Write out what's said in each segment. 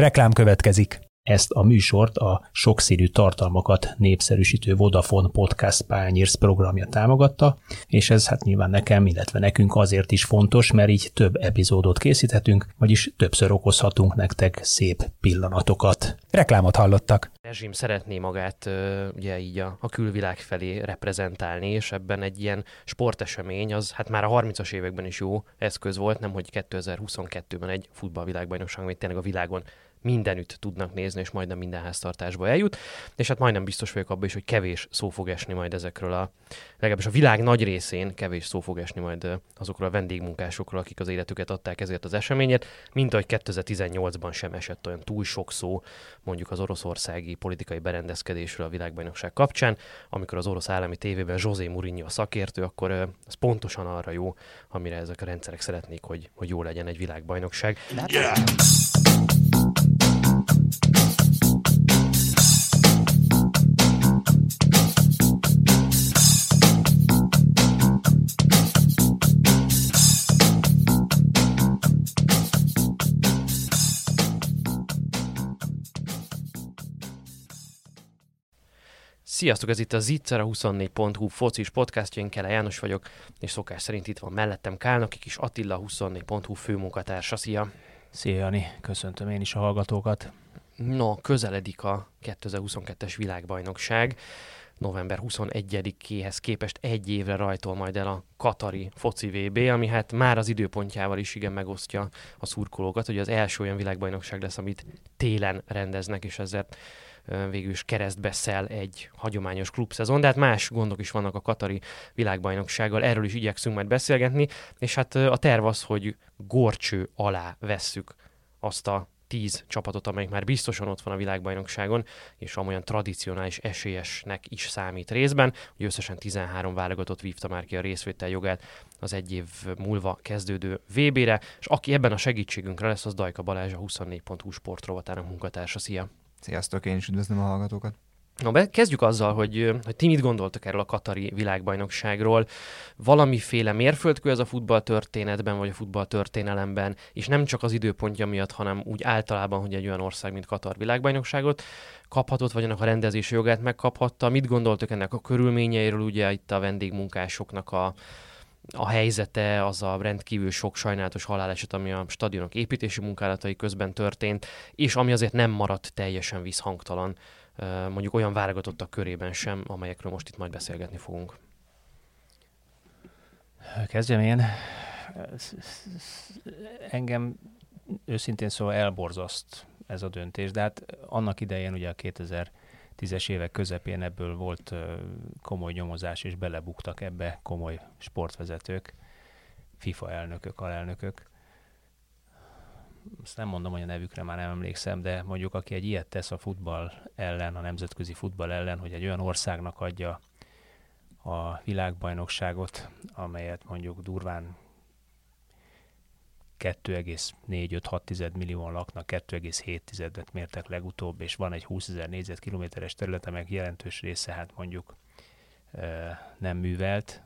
Reklám következik. Ezt a műsort a sokszínű tartalmakat népszerűsítő Vodafone Podcast Pányérsz programja támogatta, és ez hát nyilván nekem, illetve nekünk azért is fontos, mert így több epizódot készíthetünk, vagyis többször okozhatunk nektek szép pillanatokat. Reklámot hallottak. A rezsim szeretné magát ugye így a, a külvilág felé reprezentálni, és ebben egy ilyen sportesemény, az hát már a 30-as években is jó eszköz volt, nem hogy 2022-ben egy futballvilágbajnokság, amit tényleg a világon mindenütt tudnak nézni, és majdnem minden háztartásba eljut, és hát majdnem biztos vagyok abban is, hogy kevés szó fog esni majd ezekről a, legalábbis a világ nagy részén kevés szó fog esni majd azokról a vendégmunkásokról, akik az életüket adták ezért az eseményért, mint ahogy 2018-ban sem esett olyan túl sok szó mondjuk az oroszországi politikai berendezkedésről a világbajnokság kapcsán, amikor az orosz állami tévében José Mourinho a szakértő, akkor ez pontosan arra jó, amire ezek a rendszerek szeretnék, hogy, hogy jó legyen egy világbajnokság. Yeah! Sziasztok, ez itt a Zitzer, a 24.hu focis podcastja, én Kele János vagyok, és szokás szerint itt van mellettem Kálnoki kis Attila, 24.hu főmunkatársa. Szia! Szia Jani, köszöntöm én is a hallgatókat. No, közeledik a 2022-es világbajnokság. November 21-éhez képest egy évre rajtol majd el a Katari foci VB, ami hát már az időpontjával is igen megosztja a szurkolókat, hogy az első olyan világbajnokság lesz, amit télen rendeznek, és ezzel végül is keresztbe szel egy hagyományos klubszezon, de hát más gondok is vannak a Katari világbajnoksággal, erről is igyekszünk majd beszélgetni, és hát a terv az, hogy gorcső alá vesszük azt a tíz csapatot, amelyik már biztosan ott van a világbajnokságon, és amolyan tradicionális esélyesnek is számít részben. Ugye összesen 13 válogatott vívta már ki a részvétel jogát az egy év múlva kezdődő VB-re, és aki ebben a segítségünkre lesz, az Dajka Balázs, a 24.hu sportrovatának munkatársa. Szia! Sziasztok, én is üdvözlöm a hallgatókat. Na, be, kezdjük azzal, hogy, hogy ti mit gondoltak erről a Katari világbajnokságról. Valamiféle mérföldkő ez a futball történetben, vagy a futball történelemben, és nem csak az időpontja miatt, hanem úgy általában, hogy egy olyan ország, mint Katar világbajnokságot kaphatott, vagy annak a rendezési jogát megkaphatta. Mit gondoltok ennek a körülményeiről, ugye itt a vendégmunkásoknak a, a helyzete, az a rendkívül sok sajnálatos haláleset, ami a stadionok építési munkálatai közben történt, és ami azért nem maradt teljesen visszhangtalan, mondjuk olyan válogatottak körében sem, amelyekről most itt majd beszélgetni fogunk. Kezdjem én. Engem őszintén szóval elborzaszt ez a döntés, de hát annak idején ugye a 2000 tízes évek közepén ebből volt komoly nyomozás, és belebuktak ebbe komoly sportvezetők, FIFA elnökök, alelnökök. Azt nem mondom, hogy a nevükre már nem emlékszem, de mondjuk aki egy ilyet tesz a futball ellen, a nemzetközi futball ellen, hogy egy olyan országnak adja a világbajnokságot, amelyet mondjuk durván 2,4-5-6 millióan laknak, 2,7-et mértek legutóbb, és van egy 20 ezer négyzetkilométeres terület, amelyek jelentős része hát mondjuk nem művelt,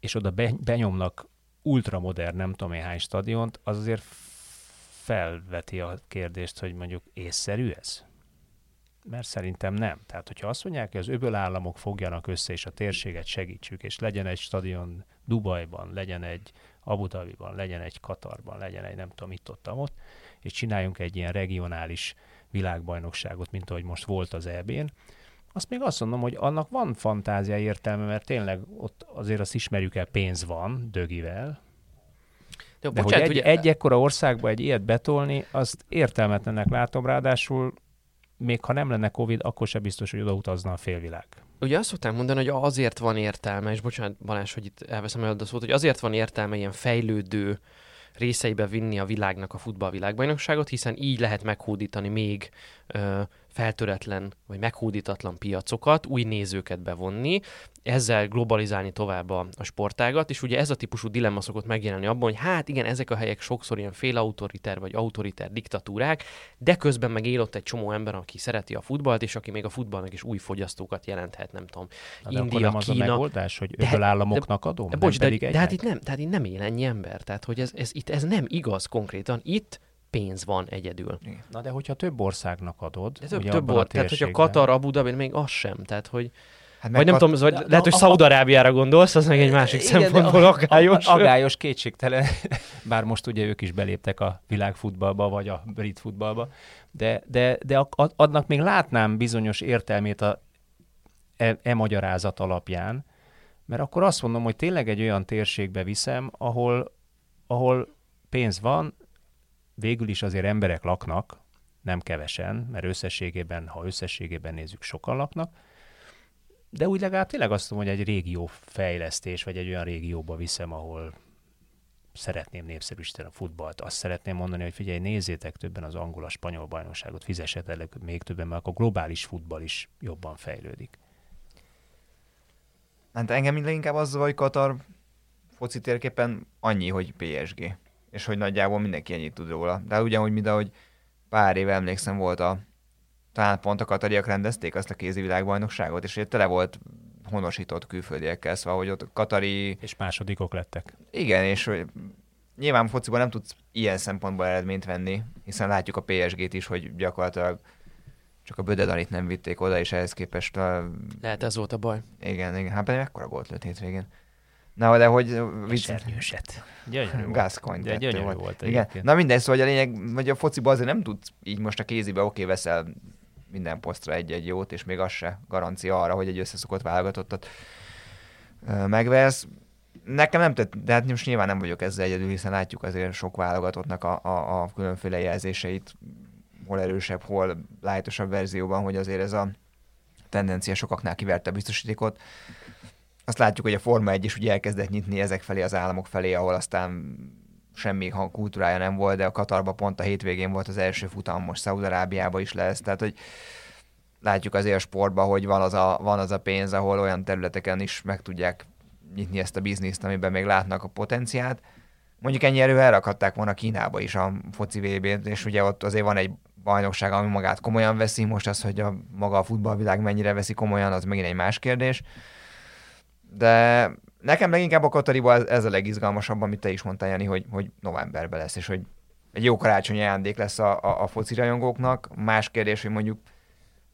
és oda benyomnak ultramodern, nem tudom én hány stadiont, az azért felveti a kérdést, hogy mondjuk észszerű ez? Mert szerintem nem. Tehát, hogyha azt mondják, hogy az öböl államok fogjanak össze, és a térséget segítsük, és legyen egy stadion Dubajban, legyen egy Abu Dhabiban, legyen egy Katarban, legyen egy nem tudom itt ott, ott, és csináljunk egy ilyen regionális világbajnokságot, mint ahogy most volt az EB-n, azt még azt mondom, hogy annak van fantázia értelme, mert tényleg ott azért azt ismerjük el, pénz van, dögivel, de, de bocsánat, hogy egy, ugye... egy ekkora országba egy ilyet betolni, azt értelmetlenek látom, ráadásul még ha nem lenne Covid, akkor sem biztos, hogy odautazna a félvilág. Ugye azt szoktam mondani, hogy azért van értelme, és bocsánat Balázs, hogy itt elveszem el a szót, hogy azért van értelme ilyen fejlődő részeibe vinni a világnak a futball világbajnokságot, hiszen így lehet meghódítani még ö, feltöretlen vagy meghódítatlan piacokat, új nézőket bevonni, ezzel globalizálni tovább a, a sportágat, és ugye ez a típusú dilemma szokott megjelenni abban, hogy hát igen, ezek a helyek sokszor ilyen félautoriter vagy autoriter diktatúrák, de közben meg él ott egy csomó ember, aki szereti a futballt, és aki még a futballnak is új fogyasztókat jelenthet, nem tudom. Na, de India, nem Kína. az a megoldás, hogy öböl államoknak adom, de, bocs, de, de, hát itt nem, tehát itt nem él ennyi ember, tehát hogy ez, ez, itt ez nem igaz konkrétan. Itt pénz van egyedül. Na de hogyha több országnak adod, De több, több volt, tehát hogyha Katar, Abu Dhabi, még az sem. Tehát, hogy, Hát vagy nem Kat- tudom, vagy de- lehet, hogy a- Szaudarábiára gondolsz, az meg egy másik Igen, szempontból a- aggályos. a- Agályos, kétségtelen, bár most ugye ők is beléptek a világfutballba, vagy a brit futballba, de, de, de a- a- adnak még látnám bizonyos értelmét a e, e magyarázat alapján, mert akkor azt mondom, hogy tényleg egy olyan térségbe viszem, ahol, ahol pénz van, végül is azért emberek laknak, nem kevesen, mert összességében, ha összességében nézzük, sokan laknak, de úgy legalább tényleg azt mondom, hogy egy régió fejlesztés, vagy egy olyan régióba viszem, ahol szeretném népszerűsíteni a futballt. Azt szeretném mondani, hogy figyelj, nézzétek többen az angol, spanyol bajnokságot, fizessetek még többen, mert akkor globális futball is jobban fejlődik. Hát engem leginkább az hogy Katar foci térképen annyi, hogy PSG. És hogy nagyjából mindenki ennyit tud róla. De ugyanúgy, mint ahogy pár éve emlékszem volt a talán pont a katariak rendezték azt a kézi világbajnokságot, és ugye tele volt honosított külföldiekkel, szóval, hogy ott a katari És másodikok lettek. Igen, és hogy nyilván fociban nem tudsz ilyen szempontból eredményt venni, hiszen látjuk a PSG-t is, hogy gyakorlatilag csak a Bödedanit nem vitték oda, és ehhez képest a... Lehet ez volt a baj. Igen, igen, hát pedig mekkora gólt lőtt hétvégén. Na, de hogy... Sernyőset. Gyönyörű volt. Gascoigne De gyönyörű volt. volt Igen. Na mindegy, szóval a lényeg, hogy a fociban azért nem tudsz így most a kézibe, oké, veszel minden posztra egy-egy jót, és még az se garancia arra, hogy egy összeszokott válogatottat megvesz. Nekem nem tett, de hát most nyilván nem vagyok ezzel egyedül, hiszen látjuk azért sok válogatottnak a, a, a különféle jelzéseit, hol erősebb, hol lájtosabb verzióban, hogy azért ez a tendencia sokaknál kiverte a biztosítékot. Azt látjuk, hogy a Forma 1 is ugye elkezdett nyitni ezek felé az államok felé, ahol aztán semmi ha- kultúrája nem volt, de a Katarban pont a hétvégén volt az első futam, most Szaudarábiában is lesz, tehát hogy látjuk azért a sportban, hogy van az, a, van az a pénz, ahol olyan területeken is meg tudják nyitni ezt a bizniszt, amiben még látnak a potenciát. Mondjuk ennyi erővel elrakadták volna Kínába is a foci vb t és ugye ott azért van egy bajnokság, ami magát komolyan veszi, most az, hogy a maga a futballvilág mennyire veszi komolyan, az megint egy más kérdés. De nekem leginkább a Katariban ez, ez a legizgalmasabb, amit te is mondtál, Jani, hogy, hogy novemberben lesz, és hogy egy jó karácsonyi ajándék lesz a, a, a foci rajongóknak. Más kérdés, hogy mondjuk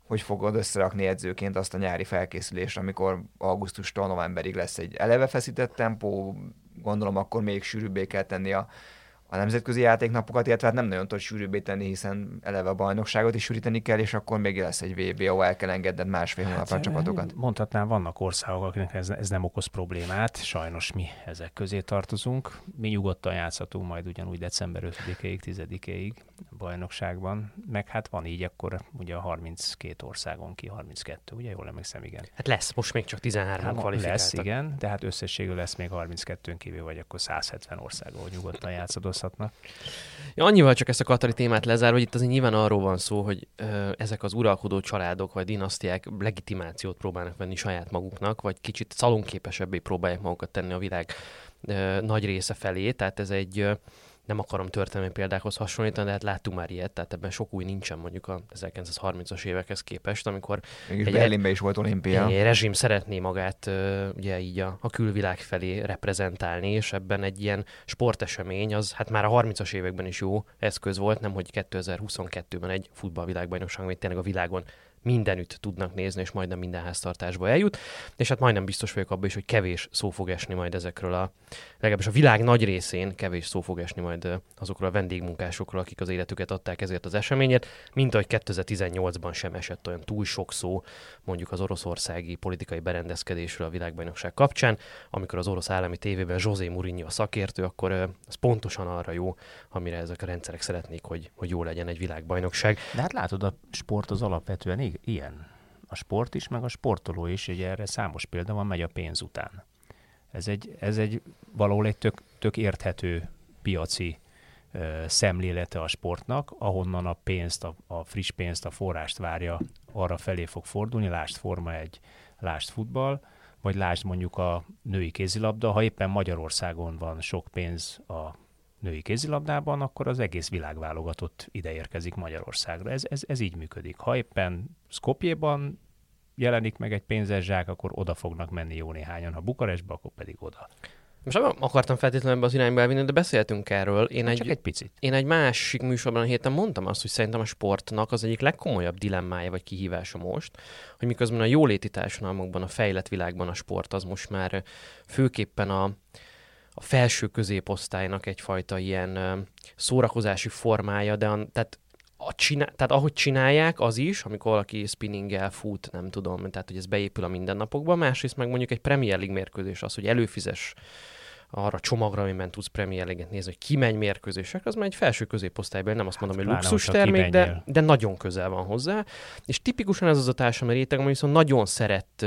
hogy fogod összerakni edzőként azt a nyári felkészülést, amikor augusztustól novemberig lesz egy eleve feszített tempó, gondolom akkor még sűrűbbé kell tenni a, a nemzetközi játéknapokat, illetve hát nem nagyon tud sűrűbbé tenni, hiszen eleve a bajnokságot is sűríteni kell, és akkor még lesz egy VB, ahol el kell engedned másfél hónapra a csapatokat. Mondhatnám, vannak országok, akiknek ez, ez nem okoz problémát, sajnos mi ezek közé tartozunk. Mi nyugodtan játszhatunk majd ugyanúgy december 5-ig, 10-ig bajnokságban, meg hát van így akkor ugye a 32 országon ki, 32, ugye jól emlékszem, igen. Hát lesz, most még csak 13-an Hát kvalifikáltak. lesz, igen, de hát összességül lesz még 32-ön kívül, vagy akkor 170 ország, ahol nyugodtan játszadozhatnak. Ja, annyival csak ezt a katari témát lezár, hogy itt azért nyilván arról van szó, hogy ö, ezek az uralkodó családok vagy dinasztiák legitimációt próbálnak venni saját maguknak, vagy kicsit szalonképesebbé próbálják magukat tenni a világ ö, nagy része felé. Tehát ez egy, ö, nem akarom történelmi példákhoz hasonlítani, de hát láttunk már ilyet, tehát ebben sok új nincsen mondjuk a 1930-as évekhez képest, amikor Mégis Egy- Berlinben is volt olimpia. egy rezsim szeretné magát ugye így a, a külvilág felé reprezentálni, és ebben egy ilyen sportesemény, az hát már a 30-as években is jó eszköz volt, nem hogy 2022-ben egy futballvilágbajnokság, amit tényleg a világon mindenütt tudnak nézni, és majdnem minden háztartásba eljut. És hát majdnem biztos vagyok abban is, hogy kevés szó fog esni majd ezekről a, legalábbis a világ nagy részén kevés szó fog esni majd azokról a vendégmunkásokról, akik az életüket adták ezért az eseményért, mint ahogy 2018-ban sem esett olyan túl sok szó mondjuk az oroszországi politikai berendezkedésről a világbajnokság kapcsán, amikor az orosz állami tévében José Mourinho a szakértő, akkor az pontosan arra jó, amire ezek a rendszerek szeretnék, hogy, hogy jó legyen egy világbajnokság. De hát látod, a sport az alapvetően i- ilyen. A sport is, meg a sportoló is, ugye erre számos példa van, megy a pénz után. Ez egy, ez egy valahol egy tök, tök érthető piaci ö, szemlélete a sportnak, ahonnan a pénzt, a, a friss pénzt, a forrást várja, arra felé fog fordulni, lásd Forma egy, lásd futball, vagy lásd mondjuk a női kézilabda, ha éppen Magyarországon van sok pénz a női kézilabdában, akkor az egész világválogatott ide érkezik Magyarországra. Ez, ez, ez így működik. Ha éppen Skopjéban jelenik meg egy pénzes zsák, akkor oda fognak menni jó néhányan. Ha Bukarestbe, akkor pedig oda. Most nem akartam feltétlenül ebbe az irányba elvinni, de beszéltünk erről. Én egy, Csak egy picit. én egy másik műsorban a héten mondtam azt, hogy szerintem a sportnak az egyik legkomolyabb dilemmája vagy kihívása most, hogy miközben a jóléti társadalmakban, a fejlett világban a sport az most már főképpen a, a felső középosztálynak egyfajta ilyen szórakozási formája, de a, tehát a csinál, tehát ahogy csinálják, az is, amikor valaki spinninggel fut, nem tudom, tehát hogy ez beépül a mindennapokba, másrészt meg mondjuk egy Premier League mérkőzés az, hogy előfizes arra csomagra, amiben tudsz Premier League-et nézni, hogy ki megy mérkőzések, az már egy felső középosztályban, nem azt mondom, hogy pláne, luxus termék, de, de nagyon közel van hozzá, és tipikusan ez az a társadalmi réteg, ami viszont nagyon szeret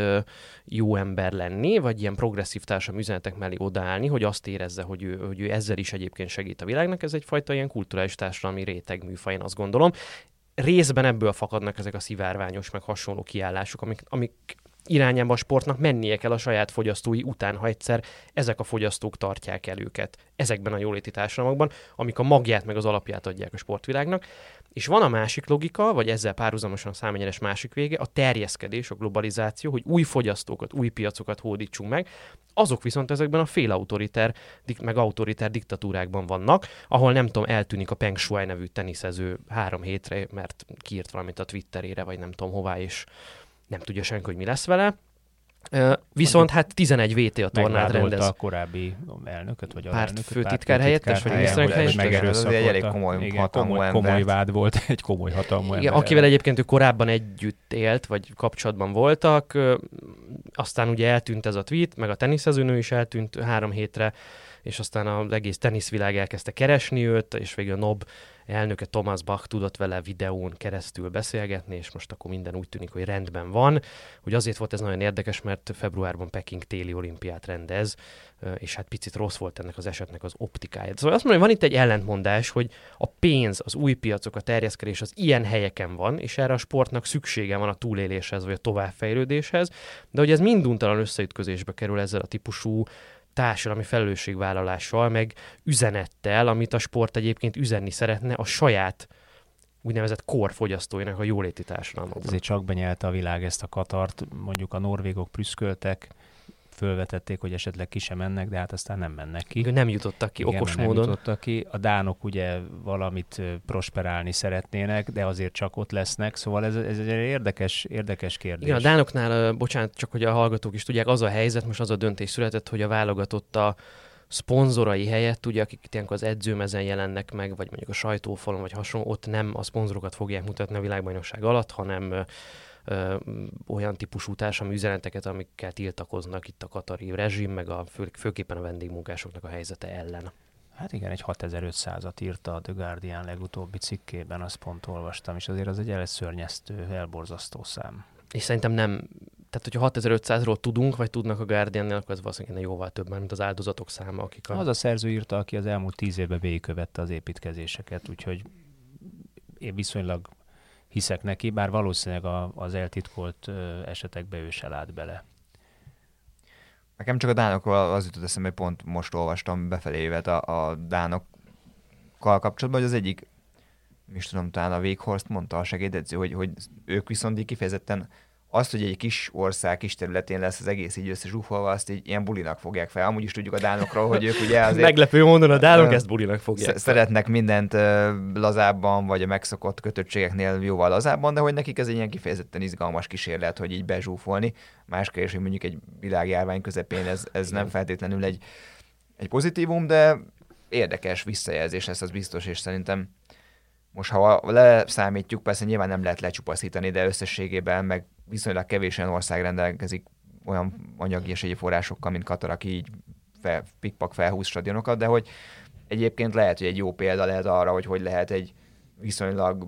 jó ember lenni, vagy ilyen progresszív társadalmi üzenetek mellé odaállni, hogy azt érezze, hogy ő, hogy ő ezzel is egyébként segít a világnak, ez egyfajta ilyen kulturális társadalmi réteg műfaj, én azt gondolom. Részben ebből fakadnak ezek a szivárványos, meg hasonló kiállások, amik, amik irányába a sportnak mennie kell a saját fogyasztói után, ha egyszer ezek a fogyasztók tartják el őket ezekben a jóléti társadalmakban, amik a magját meg az alapját adják a sportvilágnak. És van a másik logika, vagy ezzel párhuzamosan a számegyenes másik vége, a terjeszkedés, a globalizáció, hogy új fogyasztókat, új piacokat hódítsunk meg, azok viszont ezekben a félautoriter, meg autoriter diktatúrákban vannak, ahol nem tudom, eltűnik a Peng Shuai nevű teniszező három hétre, mert kiírt valamit a Twitterére, vagy nem tudom hová, és nem tudja senki, hogy mi lesz vele. Viszont hát 11 VT a tornát rendez. a korábbi elnököt, vagy Párt alelnököt, főtitkár helyettes, vagy miniszterelnök helyettes? Ez egy elég komoly, Igen, hatalmú komoly, komoly vád volt, egy komoly hatalmú Igen, ember. akivel egyébként ő korábban együtt élt, vagy kapcsolatban voltak, aztán ugye eltűnt ez a tweet, meg a teniszezőnő is eltűnt három hétre, és aztán az egész teniszvilág elkezdte keresni őt, és végül a NOB elnöke Thomas Bach tudott vele videón keresztül beszélgetni, és most akkor minden úgy tűnik, hogy rendben van. Hogy azért volt ez nagyon érdekes, mert februárban Peking téli olimpiát rendez, és hát picit rossz volt ennek az esetnek az optikája. Szóval azt mondom, hogy van itt egy ellentmondás, hogy a pénz, az új piacok, a terjeszkedés az ilyen helyeken van, és erre a sportnak szüksége van a túléléshez, vagy a továbbfejlődéshez, de hogy ez minduntalan összeütközésbe kerül ezzel a típusú társadalmi felelősségvállalással, meg üzenettel, amit a sport egyébként üzenni szeretne a saját úgynevezett korfogyasztóinak a jóléti társadalmakban. Azért csak benyelte a világ ezt a Katart, mondjuk a norvégok prüszköltek, fölvetették, hogy esetleg ki sem mennek, de hát aztán nem mennek ki. Nem jutottak ki Igen, okos nem módon. jutottak ki. A dánok ugye valamit prosperálni szeretnének, de azért csak ott lesznek, szóval ez, ez egy érdekes, érdekes kérdés. Igen, a Dánoknál, bocsánat, csak hogy a hallgatók is tudják, az a helyzet, most az a döntés született, hogy a válogatott a szponzorai helyett, ugye, akik ilyenkor az edzőmezen jelennek meg, vagy mondjuk a sajtófalon, vagy hasonló, ott nem a szponzorokat fogják mutatni a világbajnokság alatt, hanem ö, olyan típusú társadalmi üzeneteket, amikkel tiltakoznak itt a katari rezsim, meg a fő, főképpen a vendégmunkásoknak a helyzete ellen. Hát igen, egy 6500-at írta a The Guardian legutóbbi cikkében, azt pont olvastam, és azért az egy elszörnyeztő, elborzasztó szám. És szerintem nem, tehát hogyha 6500-ról tudunk, vagy tudnak a Guardiannél, akkor ez valószínűleg jóval több, mint az áldozatok száma, akik a... Az a szerző írta, aki az elmúlt tíz évben végigkövette az építkezéseket, úgyhogy én viszonylag hiszek neki, bár valószínűleg a, az eltitkolt esetekbe ő se lát bele. Nekem csak a dánokról az jutott eszembe, hogy pont most olvastam befelé évet a, a dánokkal kapcsolatban, hogy az egyik, nem is tudom, talán a Véghorst mondta a segédedző, hogy, hogy ők viszont így kifejezetten azt, hogy egy kis ország, kis területén lesz az egész így összezsúfolva, azt így ilyen bulinak fogják fel. Amúgy is tudjuk a dánokról, hogy ők ugye azért Meglepő módon a dánok ezt bulinak fogják. sz- szeretnek mindent lazábban, vagy a megszokott kötöttségeknél jóval lazábban, de hogy nekik ez egy ilyen kifejezetten izgalmas kísérlet, hogy így bezsúfolni. Más kérdés, hogy mondjuk egy világjárvány közepén ez, ez nem feltétlenül egy, egy pozitívum, de érdekes visszajelzés lesz, az biztos, és szerintem most ha leszámítjuk, persze nyilván nem lehet lecsupaszítani, de összességében meg viszonylag kevés olyan ország rendelkezik olyan anyagi és egyéb forrásokkal, mint Katar, aki így fel, pikpak felhúz stadionokat, de hogy egyébként lehet, hogy egy jó példa lehet arra, hogy hogy lehet egy viszonylag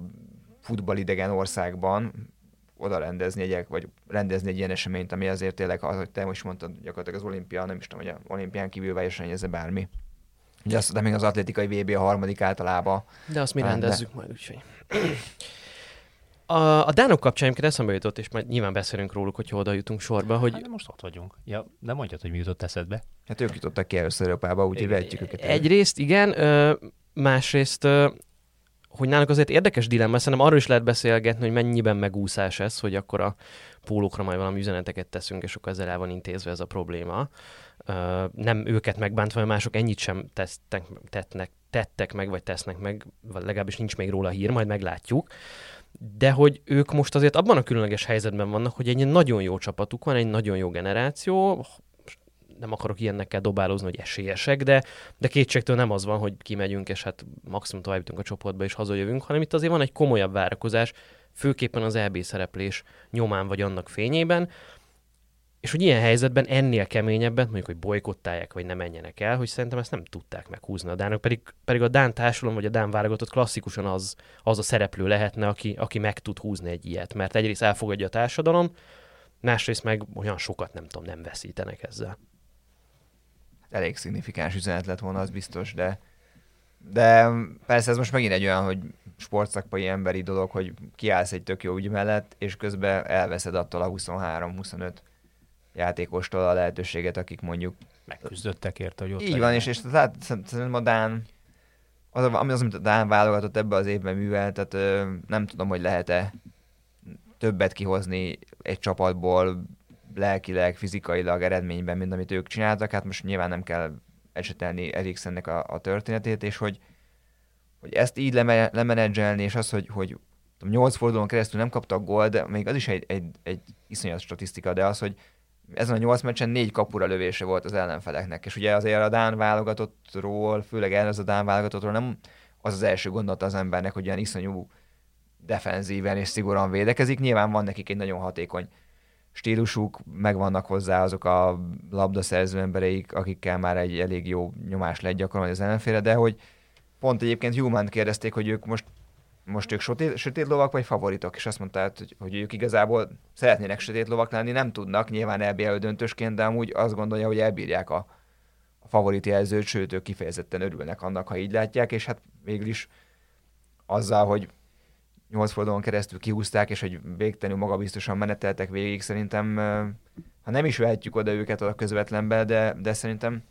futballidegen országban oda rendezni egy, vagy rendezni egy ilyen eseményt, ami azért tényleg, hogy te most mondtad, gyakorlatilag az olimpia, nem is tudom, hogy az olimpián kívül versenyezze bármi. Ugye azt, de még az atlétikai VB a harmadik általában. De azt mi Á, de- rendezzük majd, úgyhogy. A, a Dánok kapcsán egyébként eszembe jutott, és majd nyilván beszélünk róluk, hogyha oda jutunk sorba, hogy Hát, de most ott vagyunk. Ja, de mondjad, hogy mi jutott eszedbe. Hát ők jutottak ki először Európába, úgyhogy vehetjük őket. egyrészt igen, másrészt, hogy náluk azért érdekes dilemma, szerintem arról is lehet beszélgetni, hogy mennyiben megúszás ez, hogy akkor a pólókra majd valami üzeneteket teszünk, és akkor ezzel el van intézve ez a probléma. Nem őket megbántva, mert mások ennyit sem tesztek, tettnek, tettek meg, vagy tesznek meg, vagy legalábbis nincs még róla hír, majd meglátjuk. De hogy ők most azért abban a különleges helyzetben vannak, hogy egy nagyon jó csapatuk van, egy nagyon jó generáció, nem akarok ilyennekkel dobálózni, hogy esélyesek, de, de kétségtől nem az van, hogy kimegyünk, és hát maximum tovább jutunk a csoportba, és hazajövünk, hanem itt azért van egy komolyabb várakozás, főképpen az EB szereplés nyomán vagy annak fényében, és hogy ilyen helyzetben ennél keményebben, mondjuk, hogy bolykottálják, vagy nem menjenek el, hogy szerintem ezt nem tudták meghúzni a Dánok, pedig, pedig a Dán társulom, vagy a Dán válogatott klasszikusan az, az a szereplő lehetne, aki, aki meg tud húzni egy ilyet, mert egyrészt elfogadja a társadalom, másrészt meg olyan sokat nem tudom, nem veszítenek ezzel. Elég szignifikáns üzenet lett volna, az biztos, de de persze ez most megint egy olyan, hogy sportszakpai emberi dolog, hogy kiállsz egy tök jó ügy mellett, és közben elveszed attól a 23-25 játékostól a lehetőséget, akik mondjuk... Megküzdöttek érte, hogy ott Így van, és, és tehát szerintem a Dán, az, ami az, amit a Dán válogatott ebbe az évben művel, tehát ö, nem tudom, hogy lehet-e többet kihozni egy csapatból lelkileg, fizikailag, eredményben, mint amit ők csináltak. Hát most nyilván nem kell esetelni Eriksennek a, a történetét, és hogy, hogy ezt így leme, lemenedzselni, és az, hogy, hogy 8 fordulón keresztül nem kaptak gól, de még az is egy, egy, egy iszonyat statisztika, de az, hogy ezen a nyolc meccsen négy kapura lövése volt az ellenfeleknek, és ugye azért a Dán válogatottról, főleg ez a Dán válogatottról nem az az első gondolata az embernek, hogy ilyen iszonyú defenzíven és szigorúan védekezik. Nyilván van nekik egy nagyon hatékony stílusuk, megvannak hozzá azok a labdaszerző embereik, akikkel már egy elég jó nyomás lehet gyakorolni az ellenfélre, de hogy pont egyébként Human kérdezték, hogy ők most most ők sötét, sötét lovak vagy favoritok, és azt mondta, hogy, hogy ők igazából szeretnének sötét lovak lenni, nem tudnak, nyilván EBL döntősként, de amúgy azt gondolja, hogy elbírják a, a favorit jelzőt, sőt, ők kifejezetten örülnek annak, ha így látják, és hát végül is azzal, hogy nyolc fordulón keresztül kihúzták, és hogy végtelenül magabiztosan meneteltek végig, szerintem, ha nem is vehetjük oda őket a közvetlenbe, de, de szerintem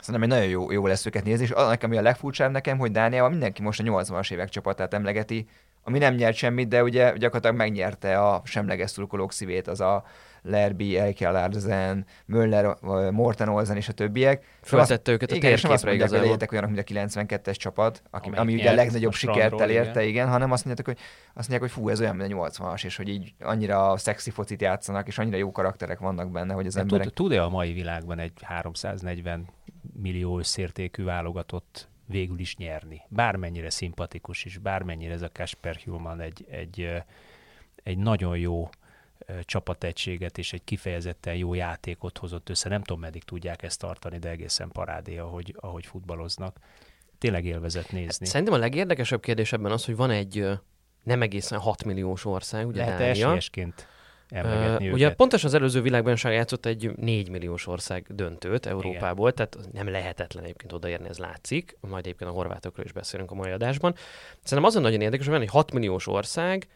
Szerintem egy nagyon jó, jó lesz őket nézni, és az nekem, ami a legfurcsább nekem, hogy Dániában mindenki most a 80-as évek csapatát emlegeti, ami nem nyert semmit, de ugye gyakorlatilag megnyerte a semleges szurkolók szívét, az a Lerby, Eike Larsen, Möller, Morten Olsen és a többiek. Föltette őket a igen, nem azt mondják, hogy legyetek olyanok, mint a 92-es csapat, aki, ami ugye a legnagyobb sikert elérte, igen. igen, hanem azt mondják, hogy, azt mondják, hogy fú, ez olyan, mint a 80-as, és hogy így annyira szexi focit játszanak, és annyira jó karakterek vannak benne, hogy az emberek... Tud-e a mai világban egy 340 millió összértékű válogatott végül is nyerni? Bármennyire szimpatikus is, bármennyire ez a Kasper Human egy, egy, egy nagyon jó csapategységet és egy kifejezetten jó játékot hozott össze. Nem tudom, meddig tudják ezt tartani, de egészen parádé, ahogy, ahogy futballoznak. Tényleg élvezett nézni. Szerintem a legérdekesebb kérdés ebben az, hogy van egy nem egészen 6 milliós ország, ugye Lehet Dánia. esélyesként emlegetni uh, Ugye pontosan az előző világbajnokság játszott egy 4 milliós ország döntőt Európából, Igen. tehát nem lehetetlen egyébként odaérni, ez látszik. Majd egyébként a horvátokról is beszélünk a mai adásban. Szerintem azon nagyon érdekes, hogy van egy 6 milliós ország,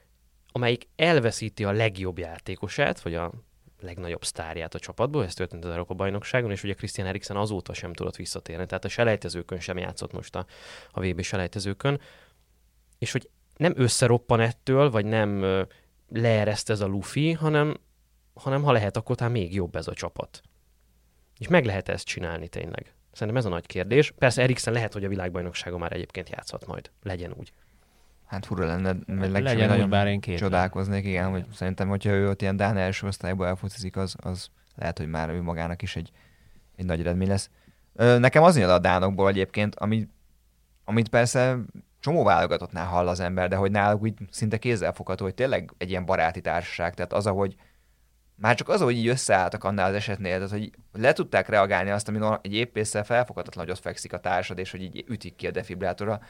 amelyik elveszíti a legjobb játékosát, vagy a legnagyobb sztárját a csapatból, ez történt az Európa bajnokságon, és ugye Christian Eriksen azóta sem tudott visszatérni, tehát a selejtezőkön sem játszott most a, a VB selejtezőkön, és hogy nem összeroppan ettől, vagy nem leereszt ez a lufi, hanem, hanem ha lehet, akkor talán még jobb ez a csapat. És meg lehet ezt csinálni tényleg. Szerintem ez a nagy kérdés. Persze Eriksen lehet, hogy a világbajnokságon már egyébként játszhat majd. Legyen úgy. Hát fura lenne, meg legyen nagyon bár én két csodálkoznék, igen, hogy szerintem, hogyha ő ott ilyen Dán első osztályból elfocizik, az, az lehet, hogy már ő magának is egy, egy nagy eredmény lesz. Nekem az jön a Dánokból egyébként, ami, amit persze csomó válogatottnál hall az ember, de hogy náluk úgy szinte kézzelfogható, hogy tényleg egy ilyen baráti társaság, tehát az, ahogy már csak az, hogy így összeálltak annál az esetnél, tehát hogy le tudták reagálni azt, ami egy épésszel felfoghatatlan, hogy ott fekszik a társad, és hogy így ütik ki a defibrillátorra.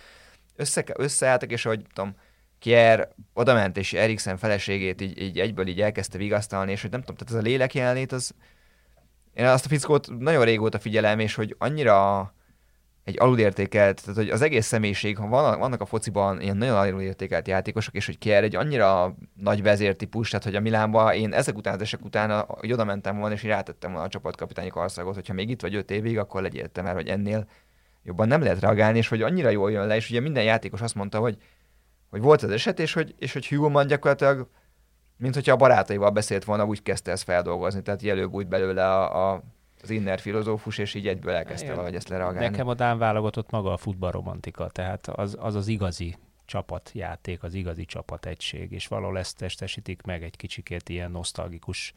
Össze, összeálltak, és hogy tudom, Kier oda ment, és Eriksen feleségét így, így egyből így elkezdte vigasztalni, és hogy nem tudom, tehát ez a lélek jelenlét, az én azt a fickót nagyon régóta figyelem, és hogy annyira egy alulértékelt, tehát hogy az egész személyiség, ha van, vannak a fociban ilyen nagyon alulértékelt játékosok, és hogy Kier egy annyira nagy vezértípus, tehát hogy a Milánba én ezek után, az esek után, hogy oda mentem volna, és rátettem volna a csapatkapitányi karszagot, hogyha még itt vagy öt évig, akkor legyél te, mert hogy ennél jobban nem lehet reagálni, és hogy annyira jól jön le, és ugye minden játékos azt mondta, hogy, hogy volt az eset, és hogy, és hogy Human gyakorlatilag, mint hogyha a barátaival beszélt volna, úgy kezdte ezt feldolgozni, tehát előbb úgy belőle a, a az inner filozófus, és így egyből elkezdte Igen. valahogy ezt lereagálni. Nekem a Dán válogatott maga a futballromantika, tehát az az, az igazi csapatjáték, az igazi csapategység, és valahol ezt testesítik meg, egy kicsikét ilyen nosztalgikus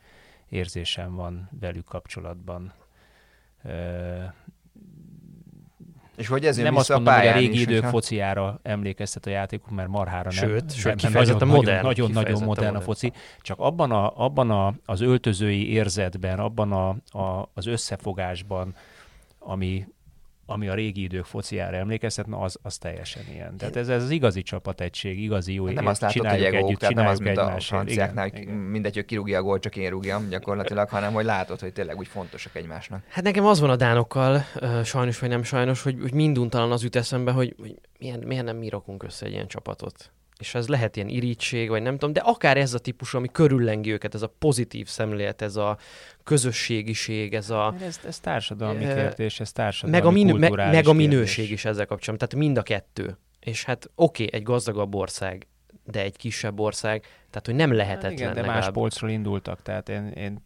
érzésem van velük kapcsolatban. És hogy ez jön nem azt vissza a mondom, hogy a régi is, idők hogyha- fociára emlékeztet a játékunk, mert marhára nem. Sőt, nem, sőt, nagyon, modern, Nagyon, nagyon, kifejezetten modern a modern. foci. Csak abban, a, abban a, az öltözői érzetben, abban a, a, az összefogásban, ami, ami a régi idők fociára emlékeztet, na az, az teljesen ilyen. Tehát ez, ez az igazi csapategység, igazi jó Hát nem azt látod, hogy egók, együtt, tehát nem az, mint a franciáknál, Igen, hogy igen. mindegy, hogy kirúgja a gólt, csak én rúgjam gyakorlatilag, hanem hogy látod, hogy tényleg úgy fontosak egymásnak. Hát nekem az van a dánokkal, sajnos vagy nem sajnos, hogy, hogy minduntalan az jut eszembe, hogy, hogy milyen, miért nem mi rakunk össze egy ilyen csapatot. És ez lehet ilyen irítség, vagy nem tudom, de akár ez a típus, ami körüllengi őket, ez a pozitív szemlélet, ez a közösségiség, ez a, Ez, ez társadalmi kérdés, ez társadalmi meg a, minő, meg, meg a kérdés. minőség is ezzel kapcsolatban. Tehát mind a kettő. És hát oké, okay, egy gazdagabb ország, de egy kisebb ország, tehát hogy nem lehetetlen Hát Igen, de más legalább. polcról indultak, tehát én, én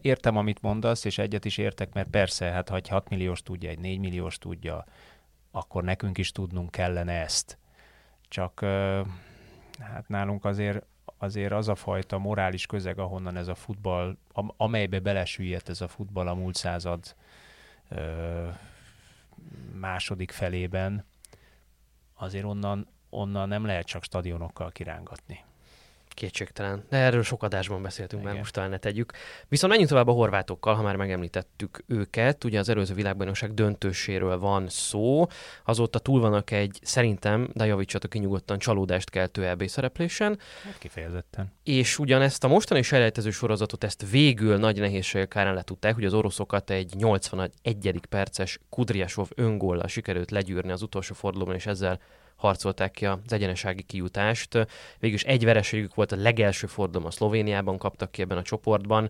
értem, amit mondasz, és egyet is értek, mert persze, hát ha egy 6 milliós tudja, egy 4 milliós tudja, akkor nekünk is tudnunk kellene ezt. Csak hát nálunk azért, azért az a fajta morális közeg, ahonnan ez a futball, am- amelybe belesüllyedt ez a futball a múlt század második felében, azért onnan, onnan nem lehet csak stadionokkal kirángatni. Kétségtelen. De erről sok adásban beszéltünk, már Igen. most talán ne tegyük. Viszont menjünk tovább a horvátokkal, ha már megemlítettük őket. Ugye az előző világbajnokság döntőséről van szó. Azóta túl vannak egy, szerintem, de javítsatok ki nyugodtan, csalódást keltő EB szereplésen. Hát kifejezetten. És ugyanezt a mostani selejtező sorozatot, ezt végül nagy nehézségek kárán letudták, hogy az oroszokat egy 81. perces Kudryasov öngollal sikerült legyűrni az utolsó fordulóban, és ezzel harcolták ki az egyenesági kijutást. Végülis egy vereségük volt a legelső fordulom a Szlovéniában, kaptak ki ebben a csoportban,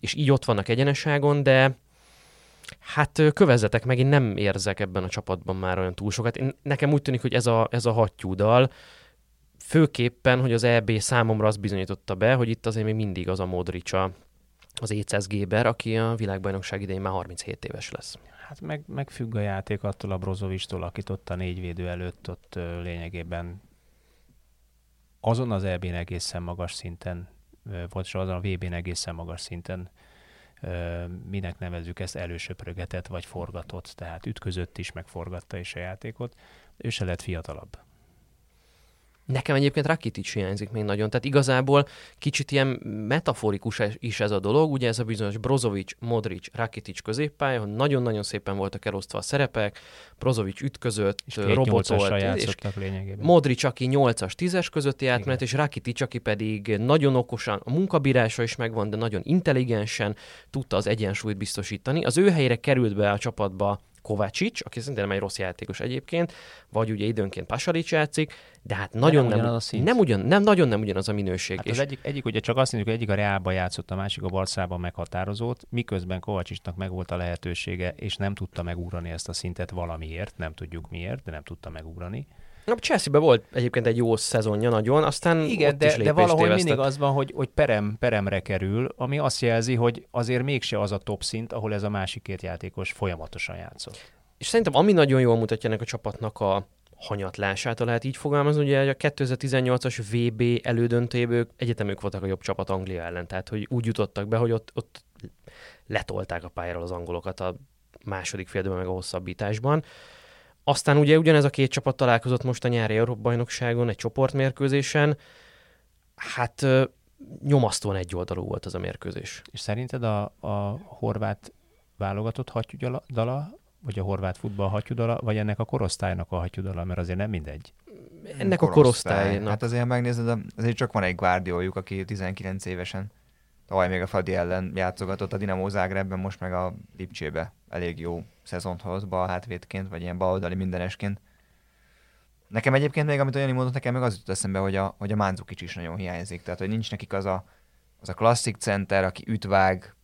és így ott vannak egyeneságon, de hát kövezzetek meg, én nem érzek ebben a csapatban már olyan túl sokat. Én, nekem úgy tűnik, hogy ez a, ez a hattyúdal, főképpen, hogy az EB számomra azt bizonyította be, hogy itt azért még mindig az a Modricsa, az Éces Géber, aki a világbajnokság idején már 37 éves lesz. Hát meg, meg függ a játék attól a Brozovistól, akit ott a négy védő előtt ott lényegében azon az EB-n egészen magas szinten, ö, vagy azon a VB-n egészen magas szinten, minek nevezzük ezt, elősöprögetett vagy forgatott, tehát ütközött is, meg forgatta is a játékot. Ő se lett fiatalabb. Nekem egyébként Rakitic hiányzik még nagyon, tehát igazából kicsit ilyen metaforikus is ez a dolog, ugye ez a bizonyos Brozovic, Modric, Rakitic középpálya, hogy nagyon-nagyon szépen voltak elosztva a szerepek, Brozovic ütközött, És robotolt, és lényegében. Modric, aki 8-as, 10-es közötti átmenet, és Rakitic, aki pedig nagyon okosan, a munkabírása is megvan, de nagyon intelligensen tudta az egyensúlyt biztosítani. Az ő helyére került be a csapatba Kovácsics, aki szerintem nem egy rossz játékos egyébként, vagy ugye időnként Pasalic játszik, de hát nagyon nem nem, szint. nem, ugyan, nem, nagyon nem ugyanaz a minőség. Hát és az egyik, egyik, ugye csak azt mondjuk, hogy egyik a Reálban játszott, a másik a Barszában meghatározott, miközben Kovacsisnak megvolt a lehetősége, és nem tudta megugrani ezt a szintet valamiért, nem tudjuk miért, de nem tudta megugrani. A Chelsea-ben volt egyébként egy jó szezonja nagyon, aztán Igen, de, de valahogy tévesztett. mindig az van, hogy, hogy perem, peremre kerül, ami azt jelzi, hogy azért mégse az a top szint, ahol ez a másik két játékos folyamatosan játszott. És szerintem ami nagyon jól mutatja ennek a csapatnak a hanyatlását, ha lehet így fogalmazni, ugye a 2018-as VB elődöntőjéből ők- egyetemük voltak a jobb csapat Anglia ellen, tehát hogy úgy jutottak be, hogy ott, ott letolták a pályáról az angolokat a második félidőben meg a hosszabbításban. Aztán ugye ugyanez a két csapat találkozott most a nyári Európa-bajnokságon, egy csoportmérkőzésen. Hát nyomasztóan egyoldalú volt az a mérkőzés. És szerinted a, a horvát válogatott hattyúdala, vagy a horvát futball hattyúdala, vagy ennek a korosztálynak a hattyúdala, mert azért nem mindegy. Ennek a korosztálynak. Hát azért, ha megnézed, azért csak van egy Guardioljuk, aki 19 évesen tavaly még a Fadi ellen játszogatott a Dinamo Zágrebben, most meg a Lipcsébe elég jó szezont hoz bal hátvédként, vagy ilyen baloldali mindenesként. Nekem egyébként még, amit Jani mondott, nekem meg az jutott eszembe, hogy a, hogy a Mánzukics is nagyon hiányzik. Tehát, hogy nincs nekik az a, az a klasszik center, aki ütvág,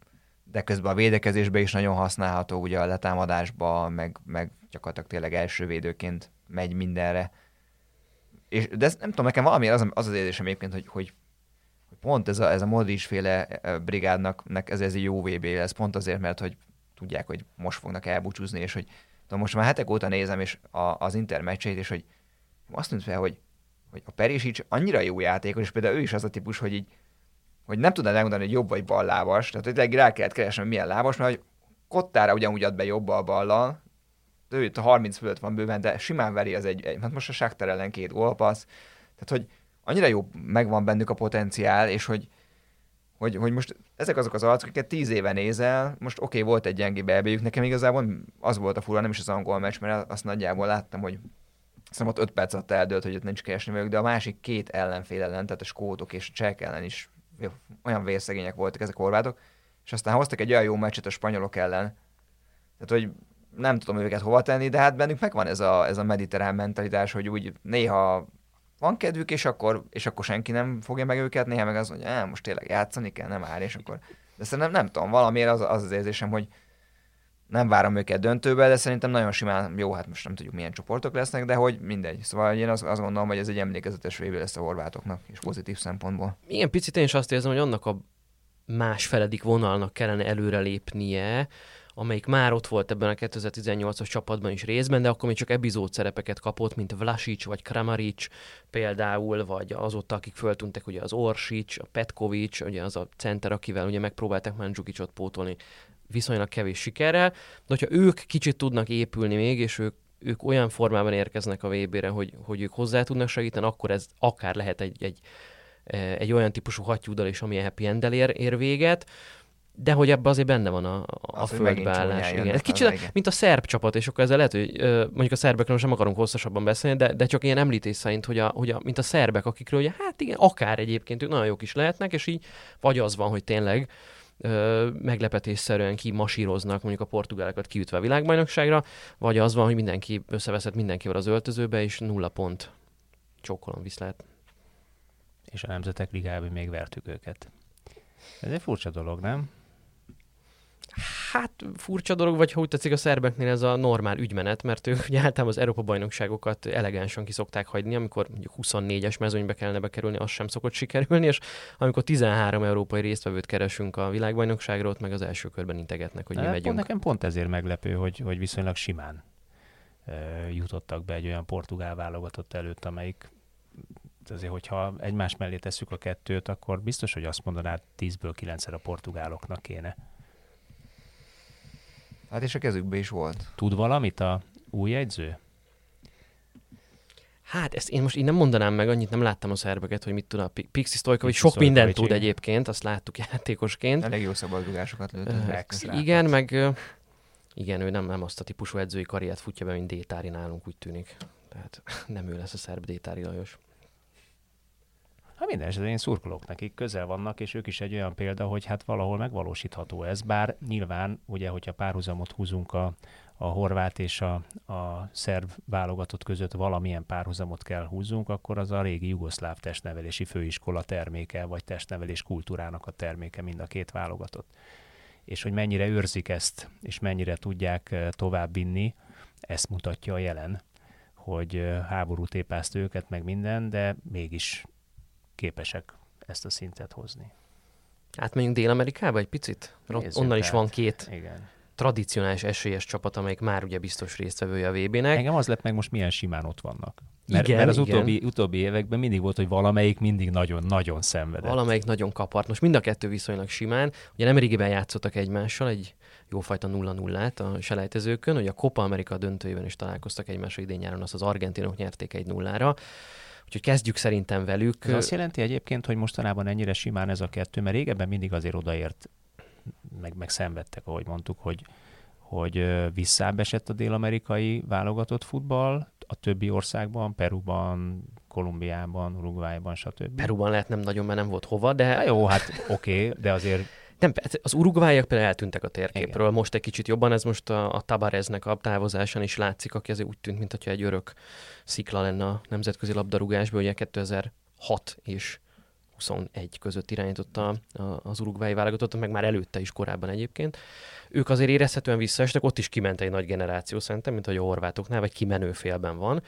de közben a védekezésbe is nagyon használható, ugye a letámadásba, meg, meg gyakorlatilag tényleg első védőként megy mindenre. És, de ez, nem tudom, nekem valami az, az az érzésem egyébként, hogy hogy pont ez a, ez a Modric féle brigádnak ez, ez egy jó VB lesz, pont azért, mert hogy tudják, hogy most fognak elbúcsúzni, és hogy tudom, most már hetek óta nézem és a, az Inter meccseit, és hogy azt tűnt fel, hogy, hogy a Perisic annyira jó játékos, és például ő is az a típus, hogy így hogy nem tudnád megmondani, hogy jobb vagy bal lábas, tehát hogy rá kellett keresni, hogy milyen lábas, mert hogy Kottára ugyanúgy ad be jobb a ballal, ő itt a 30 fölött van bőven, de simán veri az egy, egy hát most a Shakhtar ellen két gólpassz, tehát hogy annyira jó megvan bennük a potenciál, és hogy, hogy, hogy most ezek azok az arcok, akiket tíz éve nézel, most oké, okay, volt egy gyengébb elbéjük, nekem igazából az volt a fura, nem is az angol meccs, mert azt nagyjából láttam, hogy Szóval ott 5 perc alatt eldőlt, hogy ott nincs keresni velük, de a másik két ellenfél ellen, tehát a skótok és a csek ellen is olyan vérszegények voltak ezek a horvátok, és aztán hoztak egy olyan jó meccset a spanyolok ellen, tehát hogy nem tudom őket hova tenni, de hát bennük megvan ez a, ez a mediterrán mentalitás, hogy úgy néha van kedvük, és akkor, és akkor senki nem fogja meg őket, néha meg az, hogy most tényleg játszani kell, nem áll, és akkor... De szerintem nem tudom, valamiért az az, az érzésem, hogy nem várom őket döntőbe, de szerintem nagyon simán, jó, hát most nem tudjuk milyen csoportok lesznek, de hogy mindegy. Szóval én azt, azt gondolom, hogy ez egy emlékezetes véve lesz a horvátoknak, és pozitív szempontból. Igen, picit én is azt érzem, hogy annak a más feledik vonalnak kellene előrelépnie, amelyik már ott volt ebben a 2018-as csapatban is részben, de akkor még csak epizód szerepeket kapott, mint Vlasic vagy Kramaric például, vagy azóta, akik föltűntek, ugye az Orsic, a Petkovic, ugye az a center, akivel ugye megpróbálták Mandzsukicot pótolni viszonylag kevés sikerrel, de hogyha ők kicsit tudnak épülni még, és ők, ők olyan formában érkeznek a VB-re, hogy, hogy ők hozzá tudnak segíteni, akkor ez akár lehet egy, egy, egy olyan típusú hattyúdal is, ami happy end ér, ér véget, de hogy ebbe azért benne van a, a az, földbeállás. Igen. Ez kicsit, az, mint a szerb csapat, és akkor ezzel lehet, hogy mondjuk a szerbekről sem akarunk hosszasabban beszélni, de, de csak ilyen említés szerint, hogy, a, hogy a, mint a szerbek, akikről ugye, hát igen, akár egyébként ők nagyon jók is lehetnek, és így vagy az van, hogy tényleg ö, meglepetésszerűen kimasíroznak mondjuk a portugálokat kiütve a világbajnokságra, vagy az van, hogy mindenki összeveszett mindenkivel az öltözőbe, és nulla pont csókolom viszlát. És a Nemzetek Ligában még vertük őket. Ez egy furcsa dolog, nem? Hát furcsa dolog, vagy ha úgy tetszik a szerbeknél ez a normál ügymenet, mert ők ugye általában az Európa-bajnokságokat elegánsan kiszokták hagyni, amikor mondjuk 24-es mezőnybe kellene bekerülni, az sem szokott sikerülni, és amikor 13 európai résztvevőt keresünk a világbajnokságról, ott meg az első körben integetnek, hogy mi hát, megyünk. Pont nekem pont ezért meglepő, hogy, hogy viszonylag simán jutottak be egy olyan portugál válogatott előtt, amelyik azért, hogyha egymás mellé tesszük a kettőt, akkor biztos, hogy azt mondanád 10-ből 9 a portugáloknak kéne. Hát és a kezükbe is volt. Tud valamit a új jegyző? Hát ezt én most én nem mondanám meg, annyit nem láttam a szerbeket, hogy mit tud a Pixi Stojkovic. Sok mindent tud egyébként, azt láttuk játékosként. Elég jó szabadrugásokat lőtt. Uh, igen, meg igen, ő nem, nem azt a típusú edzői karriert futja be, mint Détári nálunk, úgy tűnik. Tehát nem ő lesz a szerb Détári Lajos. Hát minden esetben én szurkolok nekik, közel vannak, és ők is egy olyan példa, hogy hát valahol megvalósítható ez, bár nyilván, ugye, hogyha párhuzamot húzunk a, a horvát és a, a szerb válogatott között valamilyen párhuzamot kell húzzunk, akkor az a régi jugoszláv testnevelési főiskola terméke, vagy testnevelés kultúrának a terméke mind a két válogatott. És hogy mennyire őrzik ezt, és mennyire tudják eh, továbbvinni, ezt mutatja a jelen, hogy eh, háború tépázta őket, meg minden, de mégis képesek ezt a szintet hozni. Átmenjünk Dél-Amerikába egy picit? Nézzük Onnan tehát. is van két Igen. tradicionális esélyes csapat, amelyik már ugye biztos résztvevője a VB-nek. Engem az lett meg most milyen simán ott vannak. Mert, igen, mert az igen. Utóbbi, utóbbi években mindig volt, hogy valamelyik mindig nagyon-nagyon szenvedett. Valamelyik nagyon kapart. Most mind a kettő viszonylag simán. Ugye nemrégiben játszottak egymással egy jófajta 0-0-át a selejtezőkön, hogy a Copa America döntőjében is találkoztak egymással idén nyáron, azt az argentinok nyerték egy nullára. Úgyhogy kezdjük szerintem velük. Ez azt jelenti egyébként, hogy mostanában ennyire simán ez a kettő, mert régebben mindig azért odaért, meg, meg szenvedtek, ahogy mondtuk, hogy, hogy visszább esett a dél-amerikai válogatott futball, a többi országban, Peruban, Kolumbiában, Uruguayban, stb. Peruban lehet nem nagyon, mert nem volt hova, de... Na jó, hát oké, okay, de azért nem, az urugváiak például eltűntek a térképről, Igen. most egy kicsit jobban, ez most a, a Tabareznek a távozásán is látszik, aki azért úgy tűnt, mintha egy örök szikla lenne a nemzetközi labdarúgásban, ugye 2006 és 21 között irányította az urugvái válogatottat, meg már előtte is korábban egyébként. Ők azért érezhetően visszaestek, ott is kiment egy nagy generáció szerintem, mint hogy a horvátoknál, vagy kimenő félben van.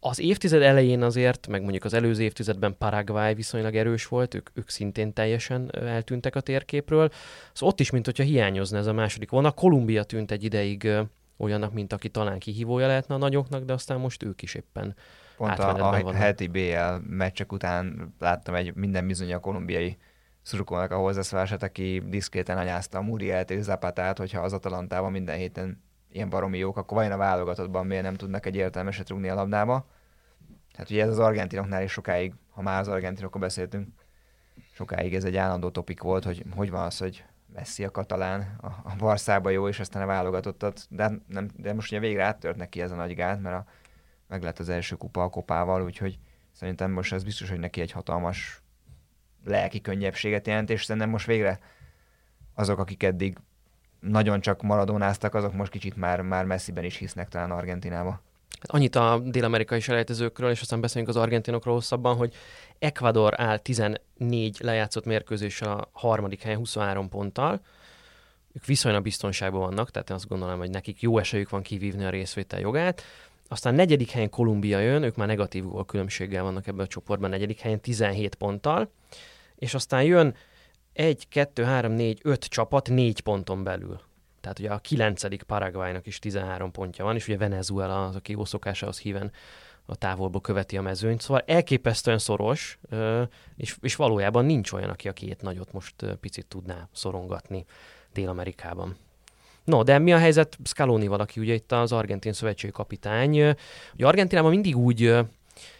Az évtized elején azért, meg mondjuk az előző évtizedben Paraguay viszonylag erős volt, ők, ők szintén teljesen eltűntek a térképről. Szóval ott is, mint hogyha hiányozna ez a második volna. Kolumbia tűnt egy ideig olyannak, mint aki talán kihívója lehetne a nagyoknak, de aztán most ők is éppen Pont a, a heti BL meccsek után láttam egy minden bizony a kolumbiai szurkolónak a hozzászólását, aki diszkréten anyázta a Murielt és Zapatát, hogyha az Atalantában minden héten ilyen baromi jók, akkor vajon a válogatottban miért nem tudnak egy értelmeset rúgni a labdába. Hát ugye ez az argentinoknál is sokáig, ha már az argentinokról beszéltünk, sokáig ez egy állandó topik volt, hogy hogy van az, hogy Messi a katalán, a, a Barszába jó, és aztán a válogatottat, de, nem, de most ugye végre áttört neki ez a nagy gát, mert a, meg lett az első kupa a kopával, úgyhogy szerintem most ez biztos, hogy neki egy hatalmas lelki könnyebbséget jelent, és szerintem most végre azok, akik eddig nagyon csak maradonáztak, azok most kicsit már, már messziben is hisznek talán Argentinába. Hát annyit a dél-amerikai selejtezőkről, és aztán beszélünk az argentinokról hosszabban, hogy Ecuador áll 14 lejátszott mérkőzés a harmadik helyen 23 ponttal, ők viszonylag biztonságban vannak, tehát én azt gondolom, hogy nekik jó esélyük van kivívni a részvétel jogát. Aztán negyedik helyen Kolumbia jön, ők már negatív gól különbséggel vannak ebben a csoportban, negyedik helyen 17 ponttal, és aztán jön 1, 2, 3, 4, 5 csapat 4 ponton belül. Tehát ugye a kilencedik Paraguaynak is 13 pontja van, és ugye Venezuela az, aki jó szokásához híven a távolból követi a mezőnyt. Szóval elképesztően szoros, és, és valójában nincs olyan, aki a két nagyot most picit tudná szorongatni Dél-Amerikában. No, de mi a helyzet Scaloni valaki, ugye itt az argentin szövetségi kapitány. Ugye Argentinában mindig úgy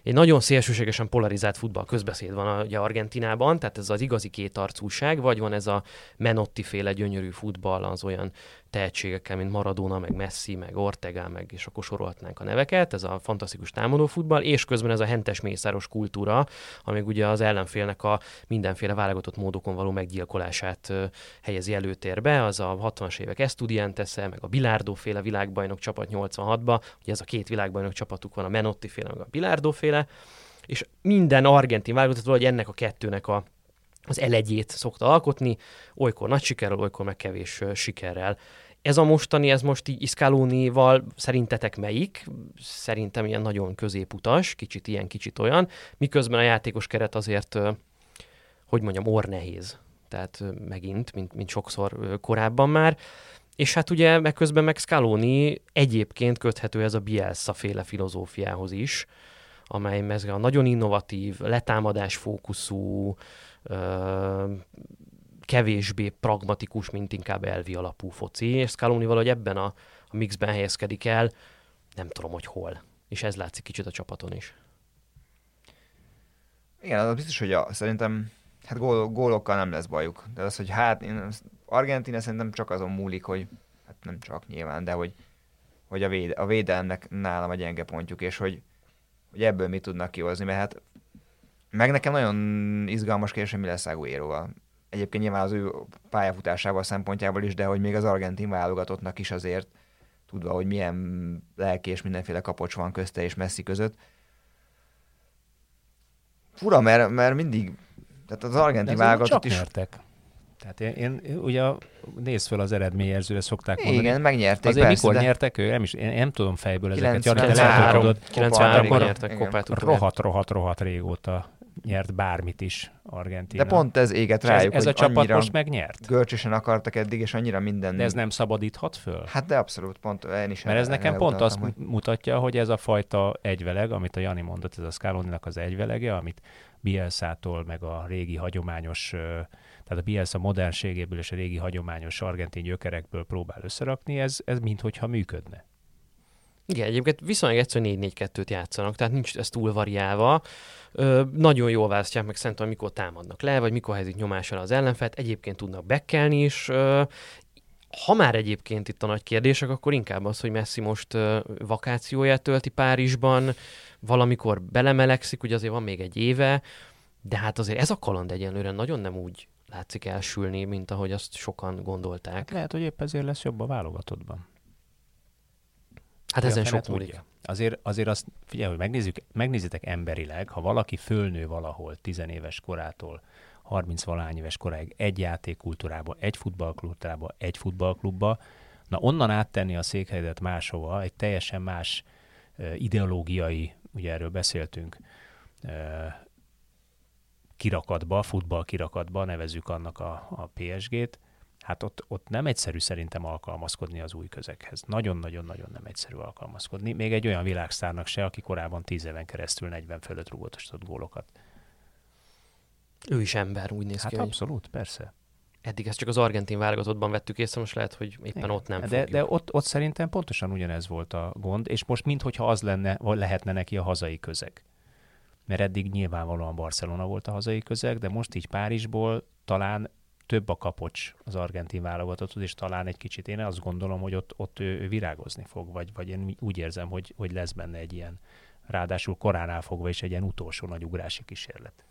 egy nagyon szélsőségesen polarizált futball közbeszéd van ugye Argentinában, tehát ez az igazi kétarcúság, vagy van ez a Menotti féle gyönyörű futball az olyan tehetségekkel, mint Maradona, meg Messi, meg Ortega, meg és akkor sorolhatnánk a neveket, ez a fantasztikus támadó futball, és közben ez a hentes mészáros kultúra, ami ugye az ellenfélnek a mindenféle válogatott módokon való meggyilkolását helyezi előtérbe, az a 60-as évek estudiantes meg a Bilardo féle világbajnok csapat 86-ba, ugye ez a két világbajnok csapatuk van, a Menotti féle, meg a Bilardo féle, és minden argentin válogatott valahogy ennek a kettőnek a az elegyét szokta alkotni, olykor nagy sikerrel, olykor meg kevés sikerrel. Ez a mostani, ez most így Iszkálónival szerintetek melyik? Szerintem ilyen nagyon középutas, kicsit ilyen, kicsit olyan, miközben a játékos keret azért, hogy mondjam, orr nehéz. Tehát megint, mint, mint sokszor korábban már. És hát ugye meg közben meg Scaloni egyébként köthető ez a Bielsa féle filozófiához is, amely mezge a nagyon innovatív, letámadás fókuszú, kevésbé pragmatikus, mint inkább elvi alapú foci, és Scaloni valahogy ebben a, a mixben helyezkedik el, nem tudom, hogy hol. És ez látszik kicsit a csapaton is. Igen, az biztos, hogy a, szerintem hát gól, gólokkal nem lesz bajuk. De az, hogy hát én, Argentina szerintem csak azon múlik, hogy hát nem csak nyilván, de hogy, hogy a, véde, a védelemnek nálam a gyenge pontjuk, és hogy, hogy ebből mit tudnak kihozni, mert hát meg nekem nagyon izgalmas kérdés, hogy mi lesz Aguero-val. Egyébként nyilván az ő pályafutásával szempontjából is, de hogy még az argentin válogatottnak is azért, tudva, hogy milyen lelki és mindenféle kapocs van közte és messzi között. Fura, mert, mert mindig, tehát az argentin válogatott is... Nyertek. Tehát én, én ugye nézd fel az eredményjelzőre, szokták mondani. Igen, megnyerték Azért persze, mikor de... nyertek ő? Nem, is, én nem tudom fejből ezeket. 93, 93 nyertek kopát. Rohadt, rohadt, rohadt régóta nyert bármit is Argentina. De pont ez éget rájuk, ez, ez a csapat most megnyert? Görcsösen akartak eddig, és annyira minden... De ez nem szabadíthat föl? Hát de abszolút, pont én is Mert ez nekem pont azt hogy... mutatja, hogy ez a fajta egyveleg, amit a Jani mondott, ez a Scaloni-nak az egyvelege, amit Bielszától, meg a régi hagyományos, tehát a Bielsa modernségéből és a régi hagyományos argentin gyökerekből próbál összerakni, ez, ez minthogyha működne. Igen, egyébként viszonylag egyszer 4-4-2-t játszanak, tehát nincs ez túl variálva. Ö, nagyon jól választják meg szerintem, mikor támadnak le, vagy mikor helyzik nyomásra az ellenfet. Egyébként tudnak bekkelni is. Ö, ha már egyébként itt a nagy kérdések, akkor inkább az, hogy Messi most vakációját tölti Párizsban, valamikor belemelegszik, ugye azért van még egy éve, de hát azért ez a kaland egyenlőre nagyon nem úgy látszik elsülni, mint ahogy azt sokan gondolták. Hát lehet, hogy épp ezért lesz jobb a válogatottban. Hát ezen sok múlik. Azért, azért azt, figyelj, hogy megnézzük, megnézitek emberileg, ha valaki fölnő valahol tizenéves korától 30 valány éves koráig egy játékkultúrába, egy futballkultúrába, egy futballklubba, na onnan áttenni a székhelyedet máshova, egy teljesen más ideológiai ugye erről beszéltünk, kirakatba, futball kirakatba, nevezzük annak a, a PSG-t, hát ott, ott nem egyszerű szerintem alkalmazkodni az új közeghez. Nagyon-nagyon-nagyon nem egyszerű alkalmazkodni. Még egy olyan világszárnak se, aki korábban 10 éven keresztül 40 fölött rúgótosított gólokat. Ő is ember, úgy néz hát ki. abszolút, hogy... persze. Eddig ezt csak az argentin válogatottban vettük észre, most lehet, hogy éppen Igen. ott nem de, fogjuk. de ott, ott szerintem pontosan ugyanez volt a gond, és most minthogyha az lenne, vagy lehetne neki a hazai közeg. Mert eddig nyilvánvalóan Barcelona volt a hazai közeg, de most így Párizsból talán több a kapocs az argentin válogatotthoz, és talán egy kicsit én azt gondolom, hogy ott, ott ő, ő virágozni fog, vagy, vagy én úgy érzem, hogy, hogy lesz benne egy ilyen, ráadásul koránál fogva is egy ilyen utolsó nagy ugrási kísérlet.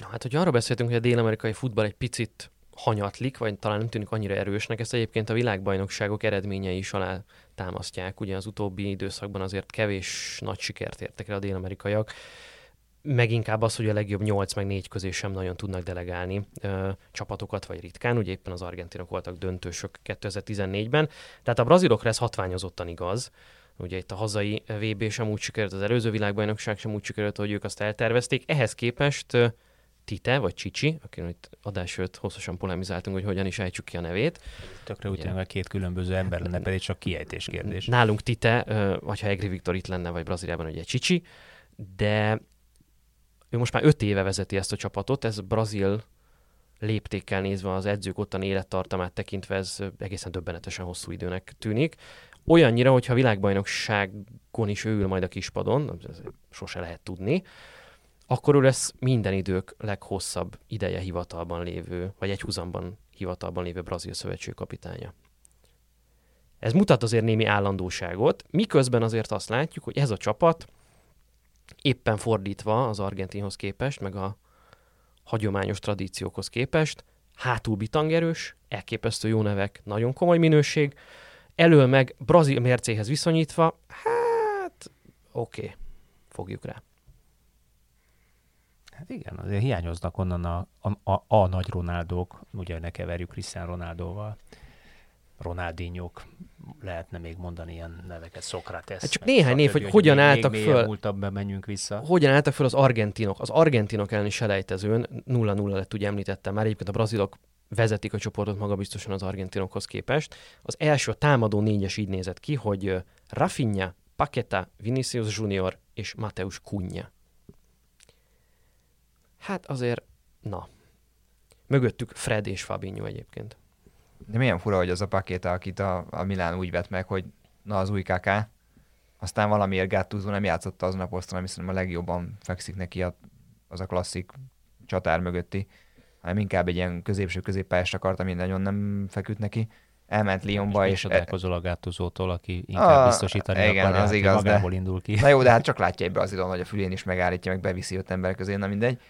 Na, hát, hogy arra beszéltünk, hogy a dél-amerikai futball egy picit hanyatlik, vagy talán nem tűnik annyira erősnek, ezt egyébként a világbajnokságok eredményei is alá támasztják. Ugye az utóbbi időszakban azért kevés nagy sikert értek el a dél-amerikaiak meg inkább az, hogy a legjobb 8 meg 4 közé sem nagyon tudnak delegálni ö, csapatokat, vagy ritkán. Ugye éppen az argentinok voltak döntősök 2014-ben. Tehát a brazilokra ez hatványozottan igaz. Ugye itt a hazai VB sem úgy sikerült, az előző világbajnokság sem úgy sikerült, hogy ők azt eltervezték. Ehhez képest Tite, vagy Csicsi, akiről itt adás előtt hosszasan polemizáltunk, hogy hogyan is ejtsük ki a nevét. Tökre úgy tűnik, két különböző ember lenne, pedig csak kiejtés kérdés. Nálunk Tite, vagy ha Egri Viktor itt lenne, vagy Brazíliában ugye Csicsi, de ő most már öt éve vezeti ezt a csapatot, ez brazil léptékkel nézve az edzők ottani élettartamát tekintve ez egészen döbbenetesen hosszú időnek tűnik. Olyannyira, hogyha a világbajnokságon is ő ül majd a kispadon, sose lehet tudni, akkor ő lesz minden idők leghosszabb ideje hivatalban lévő, vagy egy húzamban hivatalban lévő brazil szövetség kapitánya. Ez mutat azért némi állandóságot, miközben azért azt látjuk, hogy ez a csapat éppen fordítva az argentinhoz képest, meg a hagyományos tradíciókhoz képest, hátul bitangerős, elképesztő jó nevek, nagyon komoly minőség, elől meg brazil mércéhez viszonyítva, hát oké, okay, fogjuk rá. Hát igen, azért hiányoznak onnan a, a, a, a nagy Ronaldók, ugye ne keverjük Cristiano Ronaldóval. Ronaldinhok, lehetne még mondani ilyen neveket, Szokrates. Hát csak néhány név, hogy, hogy hogyan még, álltak még föl. Múltabb, menjünk vissza. Hogyan álltak föl az argentinok. Az argentinok elleni selejtezőn 0-0 lett, ugye említettem már, egyébként a brazilok vezetik a csoportot magabiztosan az argentinokhoz képest. Az első a támadó négyes így nézett ki, hogy Rafinha, Paqueta, Vinicius Junior és Mateus Cunha. Hát azért, na. Mögöttük Fred és Fabinho egyébként. De milyen fura, hogy az a pakéta, akit a, a Milán úgy vett meg, hogy na az új kaká, aztán valamiért Gattuso nem játszotta azon a poszton, ami szerintem a legjobban fekszik neki a, az a klasszik csatár mögötti, hanem inkább egy ilyen középső középpályást akart, ami nagyon nem feküdt neki. Elment Lyonba, és... és csodálkozol a Gattuso-tól, aki inkább a, biztosítani igen, akarja, az igaz, magából de... indul ki. Na jó, de hát csak látja egy brazilon, hogy a fülén is megállítja, meg beviszi öt ember közé, na mindegy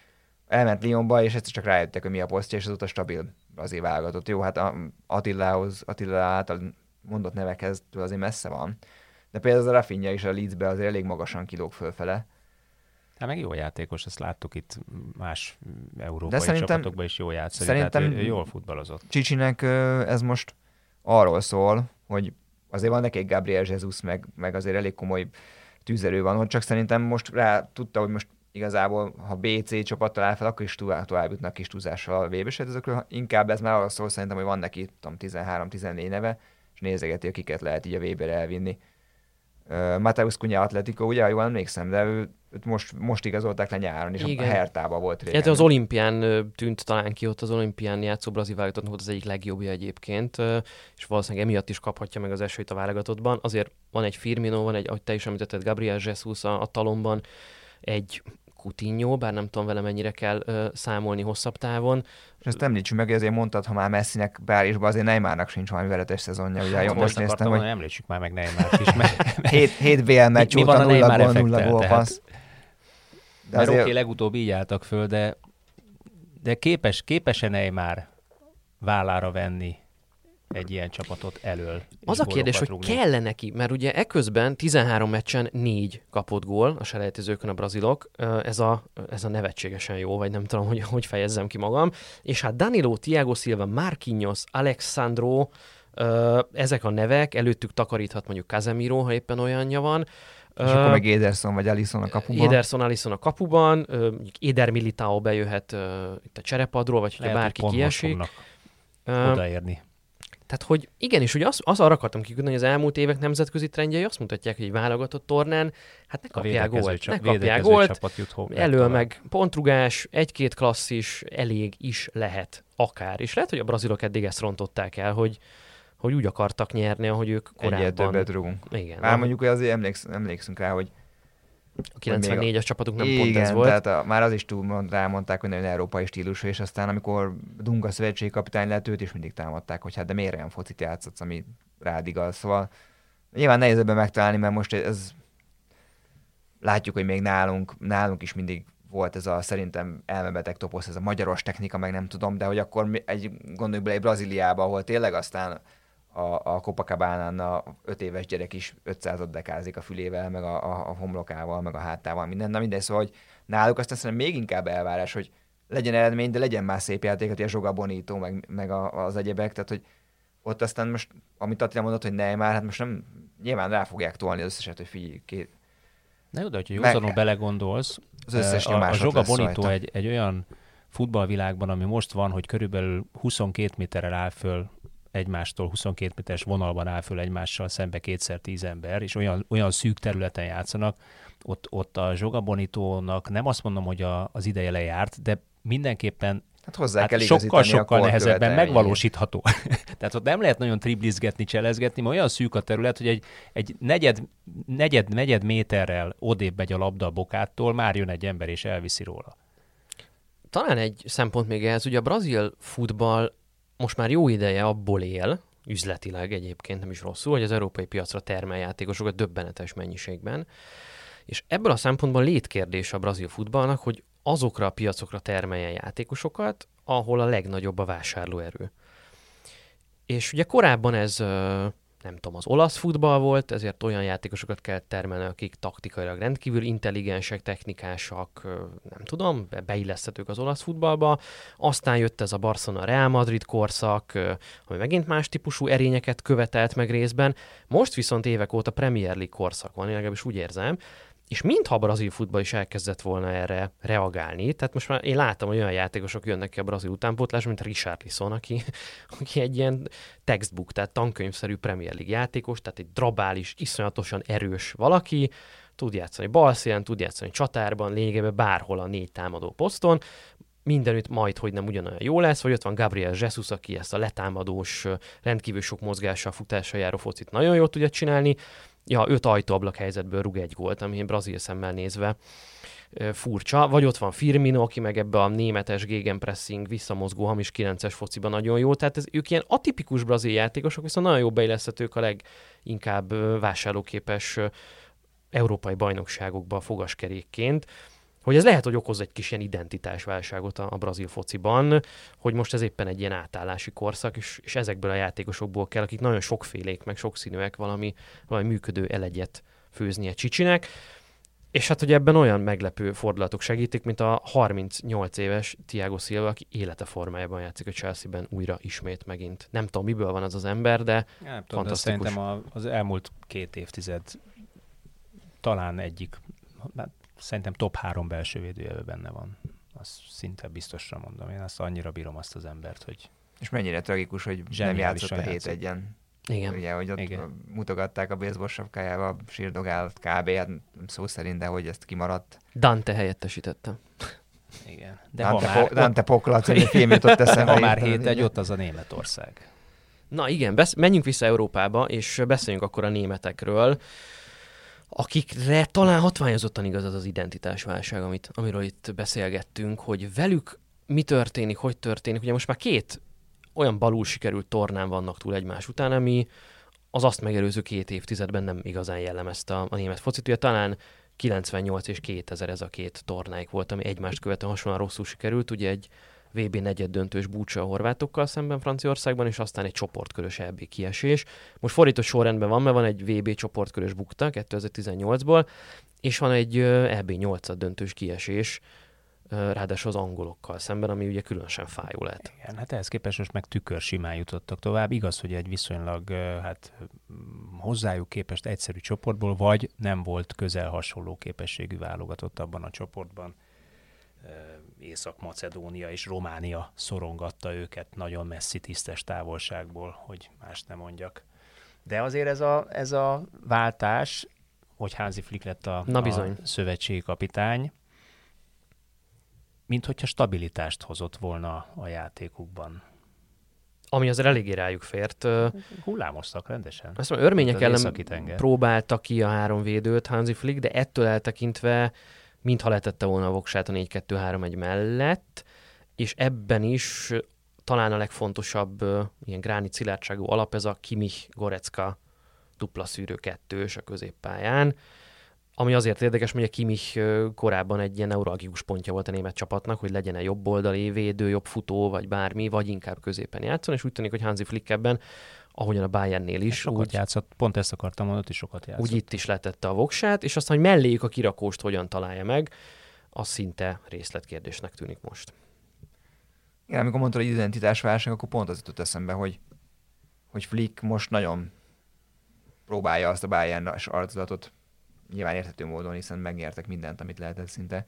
elment Lyonba, és egyszer csak rájöttek, hogy mi a posztja, és azóta stabil azért válogatott. Jó, hát Attilához, Attila által mondott nevekhez azért messze van. De például az a Rafinha is a Leedsbe azért elég magasan kilóg fölfele. Hát meg jó játékos, ezt láttuk itt más európai De csapatokban is jó játszik. Szerintem tehát ő, ő jól futballozott. Csicsinek ez most arról szól, hogy azért van neki egy Gabriel Jesus, meg, meg azért elég komoly tűzerő van, hogy csak szerintem most rá tudta, hogy most igazából, ha BC csapat talál fel, akkor is tovább, tovább jutnak kis túlzással a vb ezekről. Inkább ez már arról szól szerintem, hogy van neki 13-14 neve, és nézegeti, akiket lehet így a vb elvinni. Uh, Mateusz Kunya Atletico, ugye, jól emlékszem, de ő, őt most, most igazolták le nyáron, és Igen. a Hertában volt régen. Hát az olimpián tűnt talán ki, ott az olimpián játszó brazil válogatott volt az egyik legjobbja egyébként, és valószínűleg emiatt is kaphatja meg az esélyt a válogatottban. Azért van egy Firmino, van egy, ahogy te is említetted, Gabriel Jesus a, a talomban, egy Coutinho, bár nem tudom vele mennyire kell ö, számolni hosszabb távon. És ezt említsük meg, ezért mondtad, ha már Messinek Párizsban, azért Neymarnak sincs valami veretes szezonja. Ugye, hát, most néztem, hogy... Említsük már meg Neymar is. Mert... 7, 7 BL meccs mi, mi van a nulla gól, nulla gól passz. De azért... oké, legutóbb így álltak föl, de, de képes, képes-e Neymar vállára venni egy ilyen csapatot elől. Az a kérdés, hogy rúgni. kell neki, mert ugye eközben 13 meccsen 4 kapott gól a selejtezőkön a brazilok, ez a, ez a nevetségesen jó, vagy nem tudom, hogy hogy fejezzem ki magam, és hát Danilo, Thiago Silva, Marquinhos, Alexandro, ezek a nevek, előttük takaríthat mondjuk Casemiro, ha éppen olyanja van, És akkor meg Ederson vagy Alisson a kapuban. Ederson, Alisson a kapuban, mondjuk Éder Militao bejöhet ö, itt a cserepadról, vagy hogyha bárki hogy kiesik. odaérni. Tehát, hogy igen, és hogy az, az arra akartam kiküldeni, hogy az elmúlt évek nemzetközi trendjei azt mutatják, hogy egy válogatott tornán, hát ne kapják gólt, csap, ne kapják gólt, csapat jut elől tovább. meg pontrugás, egy-két klasszis, elég is lehet, akár. És lehet, hogy a brazilok eddig ezt rontották el, hogy, hogy úgy akartak nyerni, ahogy ők Egyet korábban. többet rúgunk. Igen, Már mondjuk, azért emléksz, emlékszünk rá, hogy a 94-es csapatuk nem igen, pont ez volt. tehát a, már az is túl rámondták, hogy nagyon európai stílusú, és aztán amikor Dunga szövetségi kapitány lett, őt is mindig támadták, hogy hát de miért olyan focit játszhatsz, ami rád igaz. Szóval nyilván nehéz ebben megtalálni, mert most ez látjuk, hogy még nálunk, nálunk is mindig volt ez a szerintem elmebeteg toposz, ez a magyaros technika, meg nem tudom, de hogy akkor mi- egy, gondoljuk bele egy Brazíliába, ahol tényleg aztán a, a Copacabana a öt éves gyerek is 500 dekázik a fülével, meg a, a, a homlokával, meg a hátával, minden. Na mindegy, szóval, hogy náluk aztán szerintem még inkább elvárás, hogy legyen eredmény, de legyen már szép játék, hogy a Zsoga Bonito, meg, meg a, az egyebek, tehát hogy ott aztán most, amit Attila mondott, hogy ne, már hát most nem, nyilván rá fogják tolni az összeset, hogy figyelj, két, Na jó, de hogyha józanul belegondolsz, az összes a, a ott Zsoga Bonito rajta. egy, egy olyan futballvilágban, ami most van, hogy körülbelül 22 méterrel áll föl egymástól, 22 méteres vonalban áll föl egymással szembe kétszer tíz ember, és olyan, olyan szűk területen játszanak, ott, ott a Zsoga Bonitónak nem azt mondom, hogy a, az ideje lejárt, de mindenképpen Hát hozzá kell hát sokkal-sokkal a kor nehezebben megvalósítható. Tehát ott nem lehet nagyon triblizgetni, cselezgetni, mert olyan szűk a terület, hogy egy, egy negyed, negyed, negyed méterrel odébb megy a labda a bokától, már jön egy ember és elviszi róla. Talán egy szempont még ehhez, ugye a brazil futball most már jó ideje abból él, üzletileg egyébként nem is rosszul, hogy az európai piacra termel játékosokat döbbenetes mennyiségben. És ebből a szempontból létkérdés a brazil futballnak, hogy azokra a piacokra termeljen játékosokat, ahol a legnagyobb a vásárlóerő. És ugye korábban ez nem tudom, az olasz futball volt, ezért olyan játékosokat kell termelni, akik taktikailag rendkívül intelligensek, technikásak, nem tudom, be- beilleszthetők az olasz futballba. Aztán jött ez a Barcelona Real Madrid korszak, ami megint más típusú erényeket követelt meg részben. Most viszont évek óta Premier League korszak van, én legalábbis úgy érzem, és mintha a brazil futball is elkezdett volna erre reagálni, tehát most már én látom, hogy olyan játékosok jönnek ki a brazil utánpótlás, mint Richarlison, aki, aki egy ilyen textbook, tehát tankönyvszerű Premier League játékos, tehát egy drabális, iszonyatosan erős valaki, tud játszani balszélen, tud játszani csatárban, lényegében bárhol a négy támadó poszton, mindenütt majd, hogy nem ugyanolyan jó lesz, vagy ott van Gabriel Jesus, aki ezt a letámadós, rendkívül sok mozgással, futással járó focit nagyon jól tudja csinálni, ja, öt ajtóablak helyzetből rúg egy gólt, ami brazil szemmel nézve furcsa. Vagy ott van Firmino, aki meg ebbe a németes gegenpressing, visszamozgó hamis 9-es fociban nagyon jó. Tehát ez, ők ilyen atipikus brazil játékosok, viszont nagyon jó beilleszthetők a leginkább vásárlóképes európai bajnokságokba fogaskerékként hogy ez lehet, hogy okoz egy kis ilyen identitásválságot a, a brazil fociban, hogy most ez éppen egy ilyen átállási korszak, és, és ezekből a játékosokból kell, akik nagyon sokfélék, meg sokszínűek valami, valami működő elegyet főznie Csicsinek. És hát, hogy ebben olyan meglepő fordulatok segítik, mint a 38 éves Thiago Silva, aki élete formájában játszik a Chelsea-ben újra ismét megint. Nem tudom, miből van az az ember, de Nem tudom, de Fantasztikus. szerintem a, az elmúlt két évtized talán egyik, hát szerintem top három belső védője benne van. Azt szinte biztosra mondom. Én azt annyira bírom azt az embert, hogy És mennyire tragikus, hogy nem játszott a hét egyen. igen. Ugye, hogy ott Igen. Mutogatták a baseball sapkájával, sírdogál kb. Hát szó szerint, de hogy ezt kimaradt. Dante helyettesítette. igen. De Dante, ha már, po- Dante Pokla című film jutott eszembe. ha már hét egy, ott az a Németország. Na igen, besz- menjünk vissza Európába, és beszéljünk akkor a németekről, akikre talán hatványozottan igaz az az identitásválság, amit, amiről itt beszélgettünk, hogy velük mi történik, hogy történik. Ugye most már két olyan balul sikerült tornán vannak túl egymás után, ami az azt megelőző két évtizedben nem igazán jellemezte a, a német focit. Ugye talán 98 és 2000 ez a két tornáik volt, ami egymást követően hasonlóan rosszul sikerült. Ugye egy VB negyed döntős búcsa a horvátokkal szemben Franciaországban, és aztán egy csoportkörös EB kiesés. Most fordított sorrendben van, mert van egy VB csoportkörös bukta 2018-ból, és van egy EB 8 döntős kiesés, ráadásul az angolokkal szemben, ami ugye különösen fájó lehet. Igen, hát ehhez képest most meg tükör simán jutottak tovább. Igaz, hogy egy viszonylag, hát mm, hozzájuk képest egyszerű csoportból, vagy nem volt közel hasonló képességű válogatott abban a csoportban. Észak-Macedónia és Románia szorongatta őket nagyon messzi tisztes távolságból, hogy más nem mondjak. De azért ez a, ez a váltás, hogy Hansi Flick lett a, Na bizony. a szövetségi kapitány, mint hogyha stabilitást hozott volna a játékukban. Ami azért eléggé rájuk fért. Hullámoztak rendesen. Azt mondom, örmények ellen próbálta ki a három védőt Hansi Flick, de ettől eltekintve mintha letette volna a voksát a 4-2-3-1 mellett, és ebben is talán a legfontosabb ilyen gránit szilárdságú alap ez a Kimich Gorecka dupla szűrő kettős a középpályán, ami azért érdekes, mert a Kimich korábban egy ilyen neuralgikus pontja volt a német csapatnak, hogy legyen-e jobb oldali védő, jobb futó, vagy bármi, vagy inkább középen játszon, és úgy tűnik, hogy Hansi Flick ebben, ahogyan a Bayernnél is, Sokat úgy, játszott, pont ezt akartam mondani, hogy sokat játszott. úgy itt is letette a voksát, és aztán, hogy melléjük a kirakóst hogyan találja meg, az szinte részletkérdésnek tűnik most. Igen, amikor mondtad, hogy identitásválság, akkor pont az jutott eszembe, hogy, hogy Flick most nagyon próbálja azt a bayern arculatot nyilván érthető módon, hiszen megnyertek mindent, amit lehetett szinte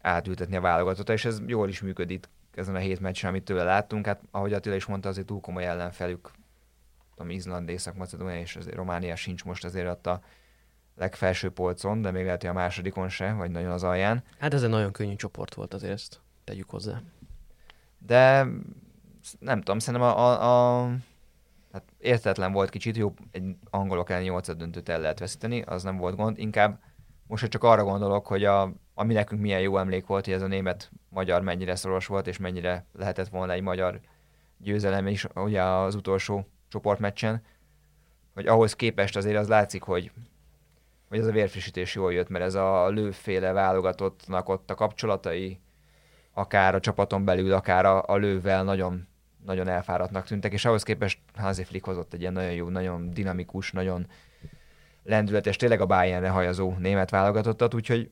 átültetni a válogatottra, és ez jól is működik ezen a hét meccsen, amit tőle láttunk. Hát ahogy Attila is mondta, azért túl komoly ellenfelük, tudom, Izland, Észak-Macedónia és azért Románia sincs most azért ott a legfelső polcon, de még lehet, hogy a másodikon se, vagy nagyon az alján. Hát ez egy nagyon könnyű csoport volt azért, ezt tegyük hozzá. De nem tudom, szerintem a, a, a hát értetlen volt kicsit, jó, egy angolok elleni nyolcad döntőt el lehet veszíteni, az nem volt gond, inkább most csak arra gondolok, hogy a, ami nekünk milyen jó emlék volt, hogy ez a német-magyar mennyire szoros volt, és mennyire lehetett volna egy magyar győzelem is ugye az utolsó csoportmeccsen, hogy ahhoz képest azért az látszik, hogy, hogy ez a vérfrissítés jól jött, mert ez a lőféle válogatottnak ott a kapcsolatai, akár a csapaton belül, akár a, a lővel nagyon, nagyon elfáradtnak tűntek, és ahhoz képest Hansi Flick hozott egy ilyen nagyon jó, nagyon dinamikus, nagyon lendületes, tényleg a Bayernre hajazó német válogatottat, úgyhogy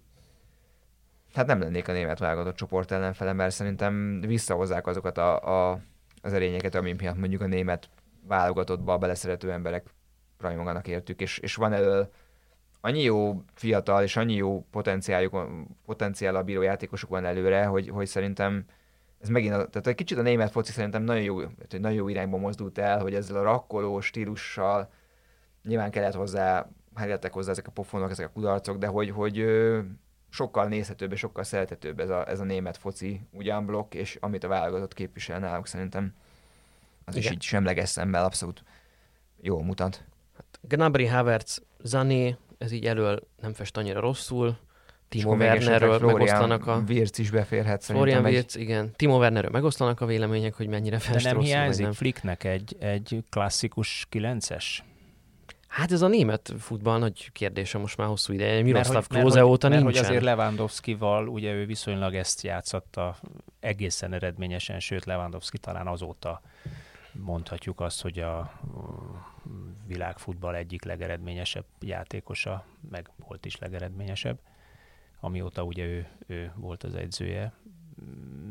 hát nem lennék a német válogatott csoport ellenfele, mert szerintem visszahozzák azokat a, a, az erényeket, ami miatt mondjuk a német válogatottba beleszerető emberek rajonganak értük, és, és van elől annyi jó fiatal és annyi jó potenciáljuk, potenciál bíró játékosok van előre, hogy, hogy szerintem ez megint, a, tehát egy kicsit a német foci szerintem nagyon jó, tehát nagyon jó irányba mozdult el, hogy ezzel a rakkoló stílussal nyilván kellett hozzá, helyettek hozzá ezek a pofonok, ezek a kudarcok, de hogy, hogy sokkal nézhetőbb és sokkal szerethetőbb ez a, ez a német foci ugyan blokk, és amit a válogatott képvisel náluk szerintem az Igen. Is így semleges szemmel abszolút jól mutat. Gnabry, Havertz, Zané, ez így elől nem fest annyira rosszul. Timo Wernerről Florian megoszlanak a... Wirtz is beférhet Florian szerintem. egy- igen. Timo Wernerről megoszlanak a vélemények, hogy mennyire De fest nem rosszul, hiányzik nem. Flicknek egy, egy klasszikus 9-es? Hát ez a német futball nagy kérdése most már hosszú ideje. Miroslav mert, hogy- óta mert, nincsen. hogy azért Lewandowski-val, ugye ő viszonylag ezt játszotta egészen eredményesen, sőt Lewandowski talán azóta mondhatjuk azt, hogy a mm, világfutball egyik legeredményesebb játékosa, meg volt is legeredményesebb, amióta ugye ő, ő volt az edzője.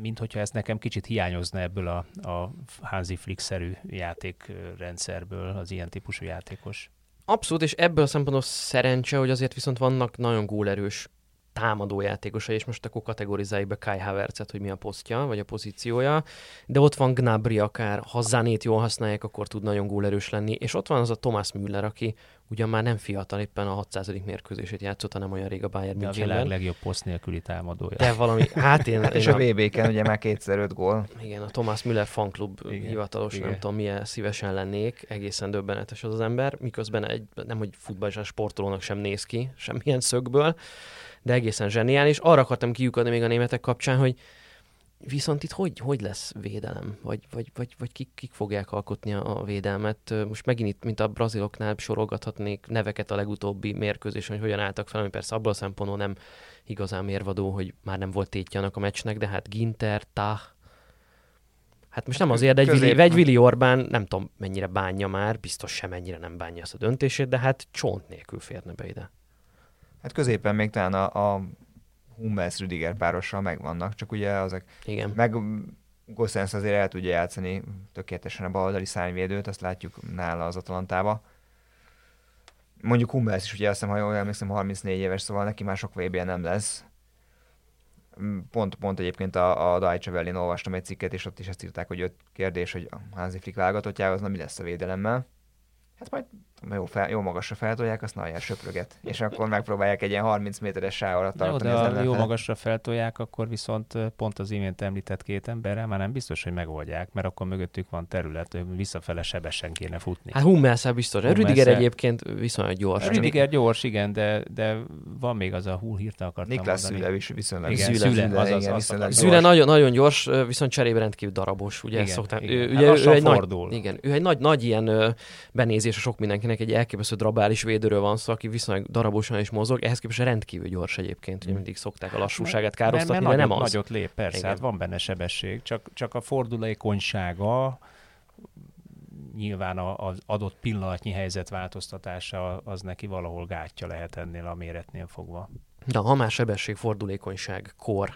Mint hogyha ez nekem kicsit hiányozna ebből a, a Hansi Flick-szerű játékrendszerből, az ilyen típusú játékos. Abszolút, és ebből a szempontból szerencse, hogy azért viszont vannak nagyon gólerős támadó játékosai, és most akkor kategorizáljuk be Kai Havertzet, hogy mi a posztja, vagy a pozíciója, de ott van Gnabry akár, ha Zanét jól használják, akkor tud nagyon gólerős lenni, és ott van az a Thomas Müller, aki ugyan már nem fiatal, éppen a 600. mérkőzését játszott, hanem olyan rég a Bayern De a világ legjobb poszt nélküli támadója. De valami, hát én, Hát én és a VB-ken ugye már kétszer öt gól. igen, a Thomas Müller fanklub Igen, hivatalos, igen. nem tudom milyen szívesen lennék, egészen döbbenetes az az ember, miközben egy, nem hogy futballisán sportolónak sem néz ki, semmilyen szögből, de egészen zseniális. Arra akartam kiukadni még a németek kapcsán, hogy viszont itt hogy, hogy lesz védelem? Vagy, vagy, vagy, vagy kik, kik fogják alkotni a védelmet? Most megint itt, mint a braziloknál sorolgathatnék neveket a legutóbbi mérkőzésen, hogy hogyan álltak fel, ami persze abból a szempontból nem igazán mérvadó, hogy már nem volt tétje annak a meccsnek, de hát Ginter, Tah, Hát most nem azért, de egy, Közép- Vili, egy Vili Orbán nem tudom mennyire bánja már, biztos sem mennyire nem bánja ezt a döntését, de hát csont nélkül férne be ide. Hát középen még talán a, a Hummels Rüdiger párossal megvannak, csak ugye azok Igen. meg Gossens azért el tudja játszani tökéletesen a baloldali szárnyvédőt, azt látjuk nála az Atalantába. mondjuk Hummels is, ugye azt hiszem, ha jól emlékszem, 34 éves, szóval neki már sok vb nem lesz. Pont, pont egyébként a, a Welle-n olvastam egy cikket, és ott is ezt írták, hogy öt kérdés, hogy a házi flik válogatottjához, na mi lesz a védelemmel. Hát majd jó, fel, jó magasra feltolják, azt nagyon söpröget. És akkor megpróbálják egy ilyen 30 méteres sáv alatt Jó, tartani de az ha ellenfelet. jó magasra feltolják, akkor viszont pont az imént említett két emberrel már nem biztos, hogy megoldják, mert akkor mögöttük van terület, ö, visszafele sebesen kéne futni. Hát Hummelszel biztos. Hummelszel- Rüdiger egyébként viszonylag gyors. Rüdiger gyors, igen, de, de van még az a hú hirtelen akartam Niklas. Szüle is viszonylag Igen, Szüle, Szüle, azaz, igen, azt viszonylag akartam. Züle gyors. nagyon, nagyon gyors, viszont cserébe rendkívül darabos. Ugye Igen, ezt szoktam. igen. Ő, Hát ugye ő, egy nagy, igen, ő egy nagy, nagy ilyen benézés a sok mindenkinek, egy elképesztő drabális védőről van szó, aki viszonylag darabosan is mozog, ehhez képest rendkívül gyors egyébként, ugye mindig szokták a lassúságát károsztatni, mert, mert de nagyot, nem az. Nagyot lép, persze, Igen. hát van benne sebesség, csak, csak a fordulékonysága nyilván az adott pillanatnyi helyzet változtatása az neki valahol gátja lehet ennél a méretnél fogva. De ha már sebesség, fordulékonyság, kor,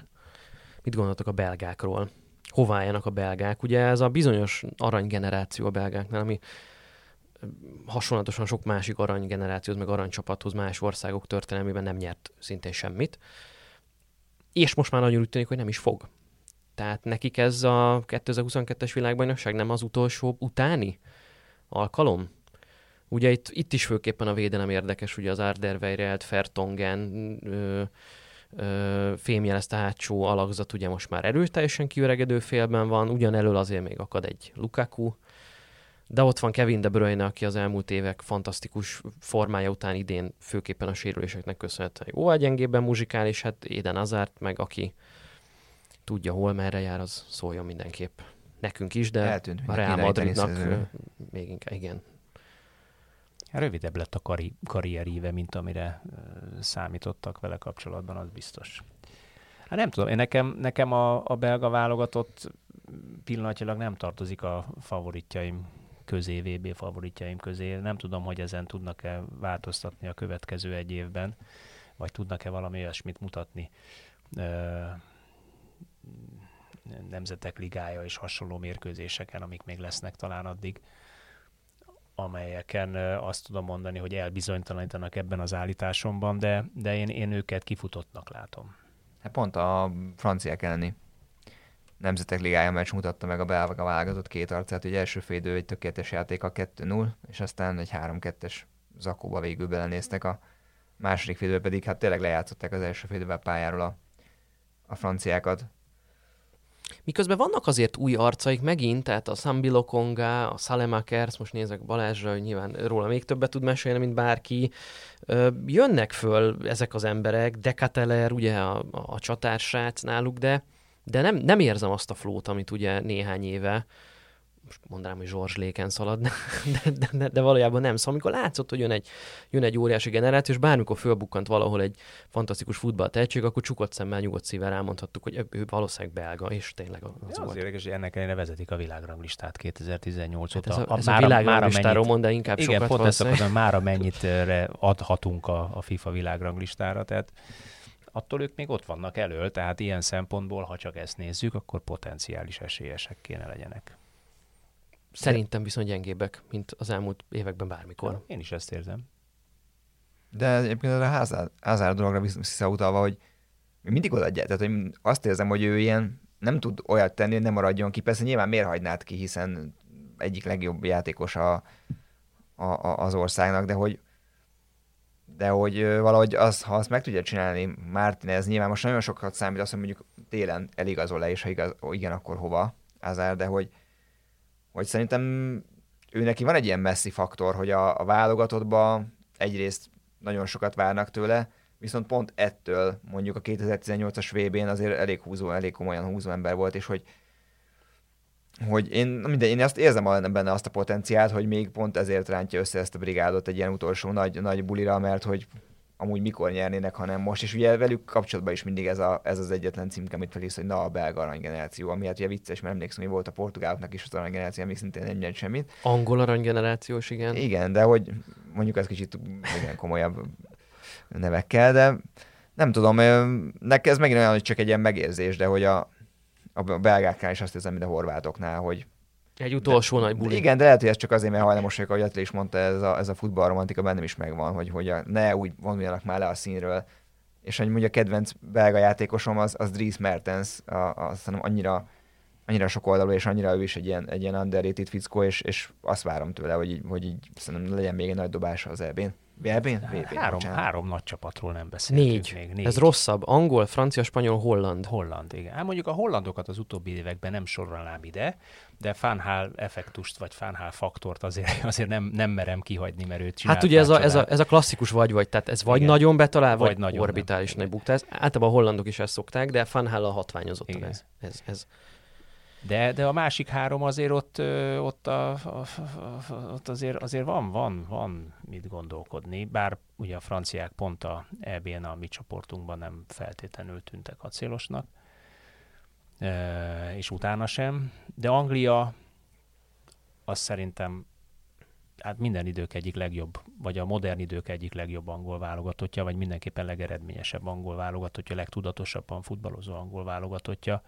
mit gondoltok a belgákról? Hová álljanak a belgák? Ugye ez a bizonyos aranygeneráció a belgáknál, ami hasonlatosan sok másik aranygenerációhoz, meg aranycsapathoz más országok történelmében nem nyert szintén semmit. És most már nagyon úgy tűnik, hogy nem is fog. Tehát nekik ez a 2022-es világbajnokság nem az utolsó utáni alkalom? Ugye itt, itt is főképpen a védelem érdekes, ugye az Arderweireld, Fertongen, ö, ö, fémjelezte hátsó alakzat ugye most már erőteljesen kiöregedő félben van, ugyanelől azért még akad egy Lukaku, de ott van Kevin De Bruyne, aki az elmúlt évek fantasztikus formája után idén főképpen a sérüléseknek köszönhetően jóval gyengébben muzsikál, és hát Eden Hazard meg, aki tudja hol, merre jár, az szóljon mindenképp. Nekünk is, de Eltűnt a Real Madridnak még inkább, igen. Hát Rövidebb lett a kari- karrieríve, mint amire számítottak vele kapcsolatban, az biztos. Hát nem tudom, én nekem, nekem a, a belga válogatott pillanatilag nem tartozik a favoritjaim közé, VB favoritjaim közé. Nem tudom, hogy ezen tudnak-e változtatni a következő egy évben, vagy tudnak-e valami olyasmit mutatni. Nemzetek Ligája és hasonló mérkőzéseken, amik még lesznek talán addig amelyeken azt tudom mondani, hogy elbizonytalanítanak ebben az állításomban, de, de én, én őket kifutottnak látom. Hát pont a franciák elleni Nemzetek Ligája meccs mutatta meg a belga válogatott két arcát, hogy első félidő egy tökéletes játék a 2-0, és aztán egy 3-2-es zakóba végül belenéztek a második félidő pedig hát tényleg lejátszották az első félidőben pályáról a, a franciákat. Miközben vannak azért új arcaik megint, tehát a Sambi Konga, a Salemakers, most nézek Balázsra, hogy nyilván róla még többet tud mesélni, mint bárki. Jönnek föl ezek az emberek, Dekateler, ugye a, a csatársrác náluk, de, de nem, nem érzem azt a flót, amit ugye néhány éve most mondanám, hogy Zsors Léken szalad, de, de, de, de, valójában nem. Szóval amikor látszott, hogy jön egy, jön egy óriási generáció, és bármikor fölbukkant valahol egy fantasztikus futballtehetség, akkor csukott szemmel, nyugodt szívvel elmondhattuk, hogy ő valószínűleg belga, és tényleg az Az, volt. érdekes, hogy ennek ellenére vezetik a világranglistát 2018 Hát óta. ez a, ez a mára- világranglistáról mond, de inkább Igen, sokat pont ezt akarom, mára mennyit ö, adhatunk a, a FIFA világranglistára, tehát attól ők még ott vannak elől, tehát ilyen szempontból, ha csak ezt nézzük, akkor potenciális esélyesek kéne legyenek. Szerintem viszont gyengébbek, mint az elmúlt években bármikor. Én is ezt érzem. De egyébként a Hazard, Hazard dologra visszautalva, hogy mindig odaadja. Tehát hogy azt érzem, hogy ő ilyen nem tud olyat tenni, hogy nem maradjon ki. Persze nyilván miért hagynád ki, hiszen egyik legjobb játékos a, a, a, az országnak, de hogy de hogy valahogy az, ha azt meg tudja csinálni Martinez, nyilván most nagyon sokat számít azt, hogy mondjuk télen eligazol le, és ha igaz, igen, akkor hova? Hazard, de hogy, hogy szerintem ő neki van egy ilyen messzi faktor, hogy a, a válogatottba egyrészt nagyon sokat várnak tőle, viszont pont ettől mondjuk a 2018-as VB-n azért elég húzó, elég komolyan húzó ember volt, és hogy hogy én, minden, én azt érzem benne azt a potenciált, hogy még pont ezért rántja össze ezt a brigádot egy ilyen utolsó nagy, nagy bulira, mert hogy amúgy mikor nyernének, hanem most, és ugye velük kapcsolatban is mindig ez, a, ez az egyetlen címke, amit felhisz, hogy na a belga aranygeneráció, ami hát ugye vicces, mert emlékszem, hogy volt a portugáloknak is az aranygeneráció, ami szintén nem nyert semmit. Angol aranygenerációs, igen. Igen, de hogy mondjuk ez kicsit igen, komolyabb nevekkel, de nem tudom, nekem ez megint olyan, hogy csak egy ilyen megérzés, de hogy a, a belgáknál is azt érzem, mint a horvátoknál, hogy Egy utolsó de, nagy buli. Igen, de lehet, hogy ez csak azért, mert hajlamos vagyok, ahogy Atli is mondta, ez a, ez a futballromantika bennem is megvan, hogy, hogy a, ne úgy vonuljanak már le a színről. És hogy mondja, a kedvenc belga játékosom az, az Dries Mertens, a, a, azt annyira annyira sok oldalú, és annyira ő is egy ilyen, egy ilyen underrated fickó, és, és azt várom tőle, hogy így, hogy így szerintem legyen még egy nagy dobása az EB-n. EB-n? Három, három nagy csapatról nem beszéltünk négy. még. Négy. Ez rosszabb. Angol, francia, spanyol, holland. Holland, igen. Hát mondjuk a hollandokat az utóbbi években nem sorolnám ide, de Fanhal effektust, vagy Fanhal faktort azért, azért nem, nem merem kihagyni, mert őt Hát ugye ez a, ez, a, ez a klasszikus vagy-vagy, tehát ez vagy Igen. nagyon betalál, vagy, vagy nagyon orbitális nem. nagy buktál. Általában a hollandok is ezt szokták, de Fanhal a hatványozottan ez, ez, ez. De, de a másik három azért ott, ott, a, ott azért, azért van, van, van mit gondolkodni, bár ugye a franciák pont a EB-n a mi csoportunkban nem feltétlenül tűntek acélosnak, és utána sem, de Anglia az szerintem hát minden idők egyik legjobb, vagy a modern idők egyik legjobb angol válogatottja, vagy mindenképpen legeredményesebb angol válogatottja, legtudatosabban futballozó angol válogatottja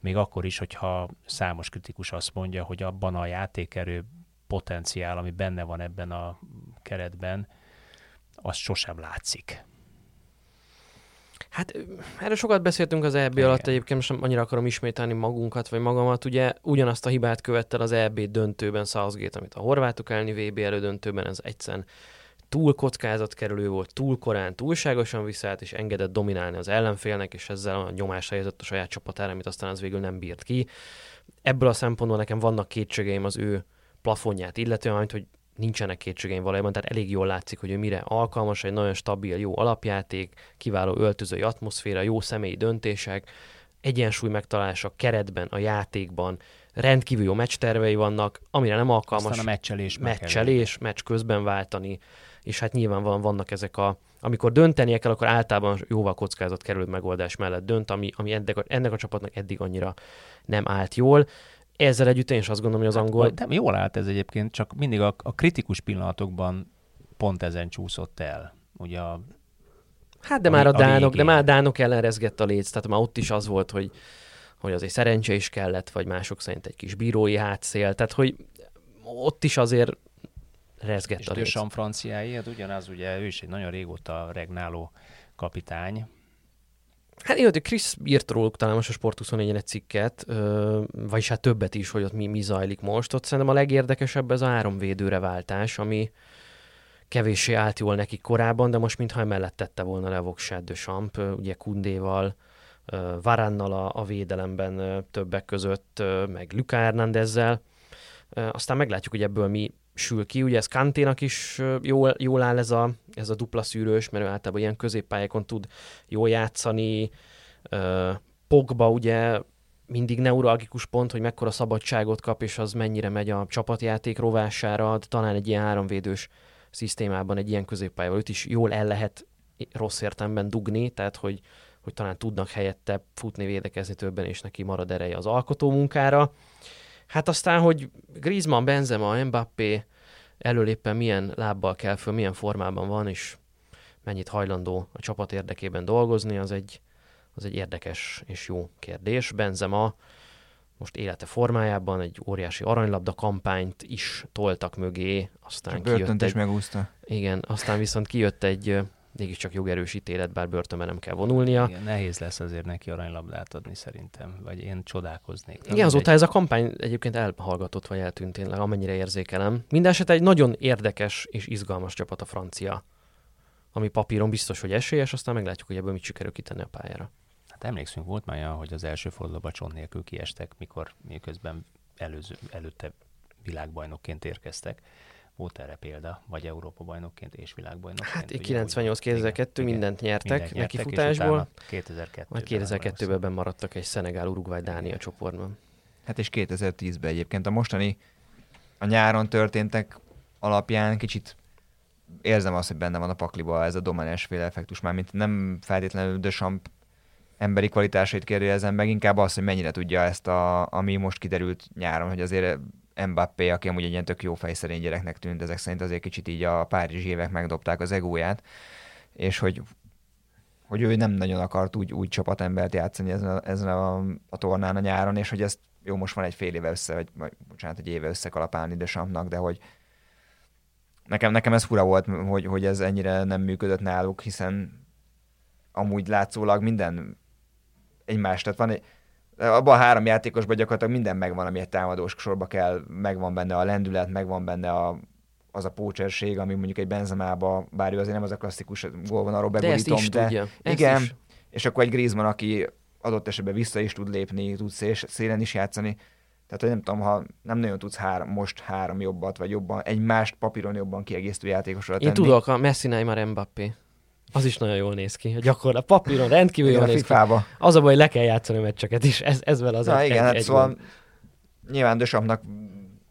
még akkor is, hogyha számos kritikus azt mondja, hogy abban a játékerő potenciál, ami benne van ebben a keretben, az sosem látszik. Hát erről sokat beszéltünk az EB alatt, egyébként most nem annyira akarom ismételni magunkat, vagy magamat. Ugye ugyanazt a hibát követte az EB döntőben Southgate, amit a horvátok elleni VB elődöntőben, ez egyszerűen túl kockázatkerülő volt, túl korán, túlságosan viszállt, és engedett dominálni az ellenfélnek, és ezzel a nyomásra helyezett a saját csapatára, amit aztán az végül nem bírt ki. Ebből a szempontból nekem vannak kétségeim az ő plafonját illetően, amit hogy nincsenek kétségeim valójában, tehát elég jól látszik, hogy ő mire alkalmas, egy nagyon stabil, jó alapjáték, kiváló öltözői atmoszféra, jó személyi döntések, egyensúly megtalálása keretben, a játékban, rendkívül jó meccs tervei vannak, amire nem alkalmas. Aztán a meccselés. Meccselés, meccs közben váltani, és hát nyilvánvalóan vannak ezek a, amikor döntenie kell, akkor általában jóval kockázat kerül megoldás mellett dönt, ami, ami ennek, a, ennek a csapatnak eddig annyira nem állt jól. Ezzel együtt én is azt gondolom, hogy az hát, angol... Nem, jól állt ez egyébként, csak mindig a, a kritikus pillanatokban pont ezen csúszott el. Ugye a, Hát de a, már a, a dánok, végén. de már a dánok ellen rezgett a léc, tehát már ott is az volt, hogy, hogy azért szerencse is kellett, vagy mások szerint egy kis bírói hátszél, tehát hogy ott is azért rezgett és a rész. És franciái, hát ugyanaz, ugye ő is egy nagyon régóta regnáló kapitány. Hát én, hogy Chris írt róluk talán most a Sport 24 egy cikket, vagyis hát többet is, hogy ott mi, mi zajlik most. Ott szerintem a legérdekesebb ez a három védőre váltás, ami kevéssé állt jól neki korábban, de most mintha emellett tette volna le Voksát de Champ, ugye Kundéval, Varannal a, a védelemben többek között, meg Luka Hernándezzel. Aztán meglátjuk, hogy ebből mi sül ki. Ugye ez Kanténak is jól, jól áll ez a, ez a dupla szűrős, mert ő általában ilyen középpályákon tud jól játszani. Pogba ugye mindig neuralgikus pont, hogy mekkora szabadságot kap, és az mennyire megy a csapatjáték rovására, de talán egy ilyen háromvédős szisztémában, egy ilyen középpályával őt is jól el lehet rossz értemben dugni, tehát hogy, hogy talán tudnak helyette futni, védekezni többen, és neki marad ereje az alkotó munkára. Hát aztán, hogy Griezmann, Benzema, Mbappé elől éppen milyen lábbal kell föl, milyen formában van, és mennyit hajlandó a csapat érdekében dolgozni, az egy, az egy érdekes és jó kérdés. Benzema most élete formájában egy óriási aranylabda kampányt is toltak mögé, aztán Csak kijött egy... megúszta. Igen, aztán viszont kijött egy mégiscsak jogerős ítélet, bár börtönben nem kell vonulnia. Igen, nehéz lesz azért neki aranylabdát adni szerintem, vagy én csodálkoznék. Igen, azóta egy... ez a kampány egyébként elhallgatott, vagy eltűnt én, amennyire érzékelem. Mindenesetre egy nagyon érdekes és izgalmas csapat a francia, ami papíron biztos, hogy esélyes, aztán meglátjuk, hogy ebből mit sikerül kitenni a pályára. Hát emlékszünk, volt már olyan, hogy az első fordulóban csont nélkül kiestek, mikor miközben előző, előtte világbajnokként érkeztek volt erre példa, vagy Európa bajnokként és világbajnokként. Hát 98-2002 mindent nyertek, mindent neki futásból. 2002 Majd 2002-ben maradtak egy Szenegál, Uruguay, Dánia csoportban. Hát és 2010-ben egyébként a mostani a nyáron történtek alapján kicsit érzem azt, hogy benne van a pakliba ez a domináns féle effektus, már mint nem feltétlenül de Champ emberi kvalitásait kérdezem meg, inkább az, hogy mennyire tudja ezt, a, ami most kiderült nyáron, hogy azért Mbappé, aki amúgy egy ilyen tök jó fejszerény gyereknek tűnt, ezek szerint azért kicsit így a párizsi évek megdobták az egóját, és hogy, hogy ő nem nagyon akart úgy, úgy csapatembert játszani ezen a, ezen a, a tornán a nyáron, és hogy ezt jó, most van egy fél éve össze, vagy, vagy bocsánat, egy éve összekalapálni de Sampnak, de hogy nekem, nekem ez fura volt, hogy, hogy ez ennyire nem működött náluk, hiszen amúgy látszólag minden egymás, tehát van egy, abban a három játékosban gyakorlatilag minden megvan, ami egy támadós sorba kell, megvan benne a lendület, megvan benne a, az a pócserség, ami mondjuk egy benzemába, bár ő azért nem az a klasszikus gólvonalról begolítom, de, ezt de tudja. Ezt igen, is. és akkor egy Griezmann, aki adott esetben vissza is tud lépni, tud szél, szélen is játszani. Tehát, hogy nem tudom, ha nem nagyon tudsz három, most három jobbat, vagy jobban, egy mást papíron jobban kiegészítő játékosra Én tenni. tudok, a Messi, Neymar, Mbappé. Az is nagyon jól néz ki. Gyakorlatilag papíron rendkívül jól a néz ki. Az a baj, le kell játszani a meccseket is. Ez, ez vele az Na egy, igen, hát egy szóval gond. nyilván Dösampnak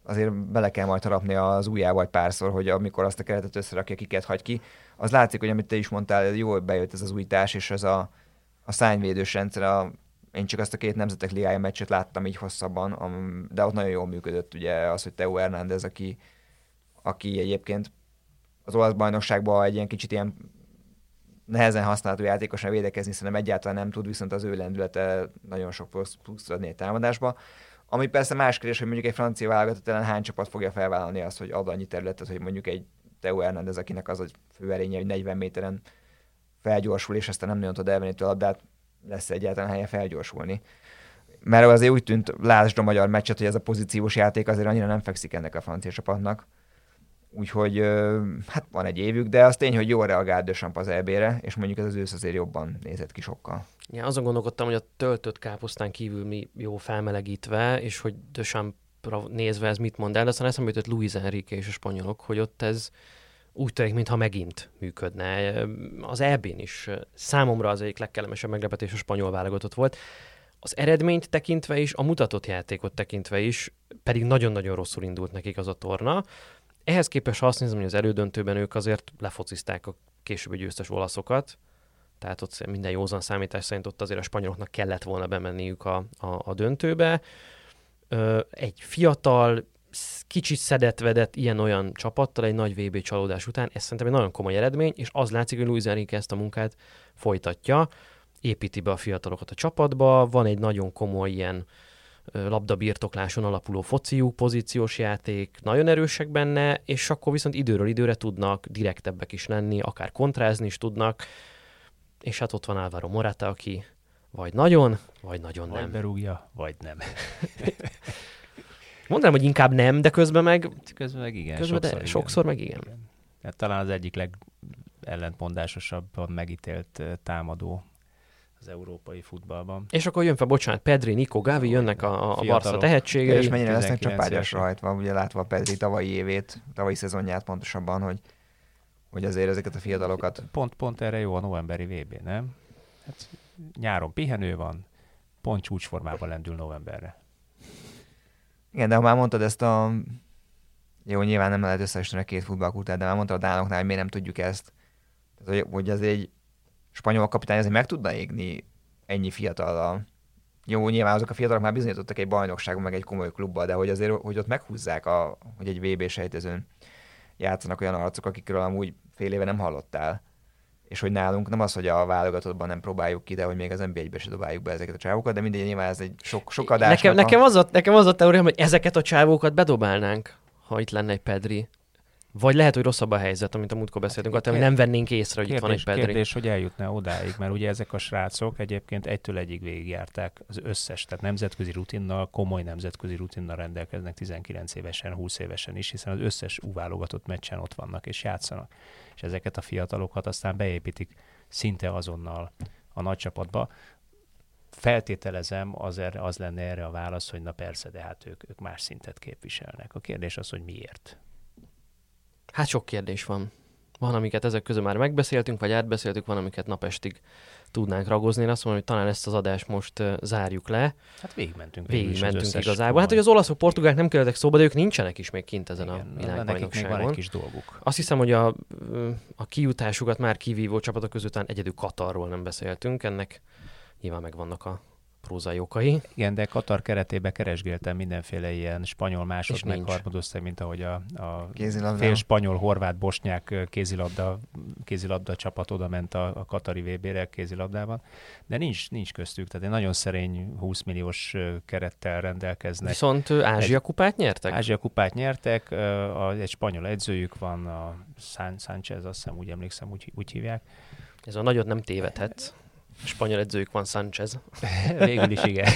azért bele kell majd harapni az ujjába egy párszor, hogy amikor azt a keretet összerakja, kiket hagy ki. Az látszik, hogy amit te is mondtál, jól bejött ez az újítás, és ez a, a szányvédős rendszer, a, én csak azt a két nemzetek ligája meccset láttam így hosszabban, de ott nagyon jól működött ugye az, hogy Teo Hernández, aki, aki egyébként az olasz bajnokságban egy ilyen kicsit ilyen nehezen használható játékosan védekezni, szerintem egyáltalán nem tud, viszont az ő lendülete nagyon sok plusz, plusz adni egy támadásba. Ami persze más kérdés, hogy mondjuk egy francia válogatott ellen hány csapat fogja felvállalni azt, hogy ad annyi területet, hogy mondjuk egy Teo Hernández, akinek az a fő erénye, hogy 40 méteren felgyorsul, és aztán nem nagyon tud elvenni tőle a labdát, lesz egyáltalán helye felgyorsulni. Mert azért úgy tűnt, lásd a magyar meccset, hogy ez a pozíciós játék azért annyira nem fekszik ennek a francia csapatnak. Úgyhogy hát van egy évük, de az tény, hogy jól reagált Desamp az EB-re, és mondjuk ez az ősz azért jobban nézett ki sokkal. Ja, azon gondolkodtam, hogy a töltött káposztán kívül mi jó felmelegítve, és hogy Dechampra nézve ez mit mond el, aztán eszembe jutott Luis Enrique és a spanyolok, hogy ott ez úgy tűnik, mintha megint működne. Az EB-n is számomra az egyik legkellemesebb meglepetés a spanyol válogatott volt. Az eredményt tekintve is, a mutatott játékot tekintve is, pedig nagyon-nagyon rosszul indult nekik az a torna. Ehhez képest, ha azt nézem, hogy az elődöntőben ők azért lefocizták a későbbi győztes olaszokat, tehát ott minden józan számítás szerint ott azért a spanyoloknak kellett volna bemenniük a, a, a döntőbe. Egy fiatal, kicsit szedett-vedett ilyen-olyan csapattal egy nagy VB csalódás után, ez szerintem egy nagyon komoly eredmény, és az látszik, hogy Luis Enrique ezt a munkát folytatja, építi be a fiatalokat a csapatba, van egy nagyon komoly ilyen labdabirtokláson alapuló fociuk, pozíciós játék, nagyon erősek benne, és akkor viszont időről időre tudnak direktebbek is lenni, akár kontrázni is tudnak, és hát ott van Álvaro Morata, aki vagy nagyon, vagy nagyon Vagy nem. berúgja, vagy nem. Mondanám, hogy inkább nem, de közben meg, Közben meg igen, közben sokszor, de igen. sokszor meg igen. Hát talán az egyik legellentmondásosabban megítélt ö, támadó az európai futballban. És akkor jön fel, bocsánat, Pedri, Nico, Gavi, jönnek a, a, Barca tehetségei. És mennyire lesznek 19 csapágyasra évesek. rajtva, ugye látva a Pedri tavalyi évét, tavalyi szezonját pontosabban, hogy, hogy azért ezeket a fiatalokat Pont, pont erre jó a novemberi VB, nem? Hát nyáron pihenő van, pont csúcsformában lendül novemberre. Igen, de ha már mondtad ezt a... Jó, nyilván nem lehet összesíteni a két futballkultát, de már mondtad a dánoknál, hogy miért nem tudjuk ezt. Tehát, hogy, hogy az egy spanyol kapitány azért meg tudna égni ennyi fiatallal. Jó, nyilván azok a fiatalok már bizonyítottak egy bajnokságon, meg egy komoly klubban, de hogy azért, hogy ott meghúzzák, a, hogy egy VB sejtezőn játszanak olyan arcok, akikről amúgy fél éve nem hallottál. És hogy nálunk nem az, hogy a válogatottban nem próbáljuk ki, de hogy még az NBA-be se dobáljuk be ezeket a csávokat, de mindegy, nyilván ez egy sok, sok adásnak Nekem, a... nekem, az a, nekem az a teóriám, hogy ezeket a csávókat bedobálnánk, ha itt lenne egy Pedri. Vagy lehet, hogy rosszabb a helyzet, amit a múltkor beszéltünk, hát, hogy nem vennénk észre, hogy itt van egy Kérdés, Pedri. kérdés, hogy eljutna odáig, mert ugye ezek a srácok egyébként egytől egyig végigjárták az összes, tehát nemzetközi rutinnal, komoly nemzetközi rutinnal rendelkeznek 19 évesen, 20 évesen is, hiszen az összes U válogatott meccsen ott vannak és játszanak. És ezeket a fiatalokat aztán beépítik szinte azonnal a nagy csapatba. Feltételezem, az, erre, az lenne erre a válasz, hogy na persze, de hát ők, ők más szintet képviselnek. A kérdés az, hogy miért. Hát sok kérdés van. Van, amiket ezek közül már megbeszéltünk, vagy átbeszéltük, van, amiket napestig tudnánk ragozni. Én azt mondom, hogy talán ezt az adást most uh, zárjuk le. Hát végigmentünk. Végigmentünk igazából. Hát, hogy komoly- az olaszok, portugálok nem kerültek szóba, de ők nincsenek is még kint ezen Igen, a nekik még világbajnokságon. kis dolguk. Azt hiszem, hogy a, a kijutásukat már kivívó csapatok talán egyedül Katarról nem beszéltünk. Ennek nyilván megvannak a, prózai okai. Igen, de Katar keretében keresgéltem mindenféle ilyen spanyol másod meg harmadosztály, mint ahogy a, a Kézilabda. fél spanyol, horvát, bosnyák kézilabda, kézilabda csapat oda ment a, a Katari VB-re kézilabdában, de nincs, nincs köztük, tehát egy nagyon szerény 20 milliós kerettel rendelkeznek. Viszont Ázsia kupát nyertek? Ázsia kupát nyertek, a, egy spanyol edzőjük van, a San, Sánchez, azt hiszem úgy emlékszem, úgy, úgy hívják. Ez a nagyot nem tévedhetsz. Spanyol edzőjük van Sanchez. Végül is igen.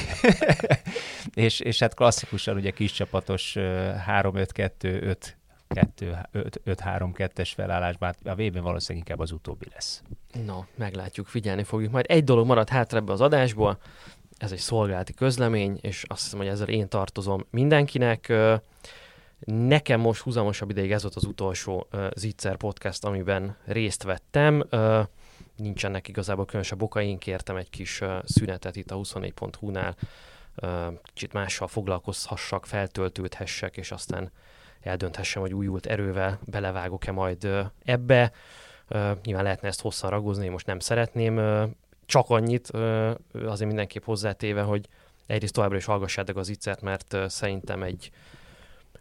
és, és hát klasszikusan ugye kis csapatos ö, 3-5-2-5 5-3-2-es felállásban, hát a VB valószínűleg inkább az utóbbi lesz. No, meglátjuk, figyelni fogjuk. Majd egy dolog maradt hátra ebbe az adásból, ez egy szolgálati közlemény, és azt hiszem, hogy ezzel én tartozom mindenkinek. Nekem most húzamosabb ideig ez volt az utolsó Zitzer podcast, amiben részt vettem. Nincsenek igazából különösebb én kértem egy kis szünetet itt a 24.hu-nál, uh, kicsit mással foglalkozhassak, feltöltődhessek, és aztán eldönthessem, hogy újult erővel belevágok-e majd ebbe. Nyilván lehetne ezt hosszan ragozni, most nem szeretném. Csak annyit azért mindenképp hozzátéve, hogy egyrészt továbbra is hallgassátok az Zitzert, mert szerintem egy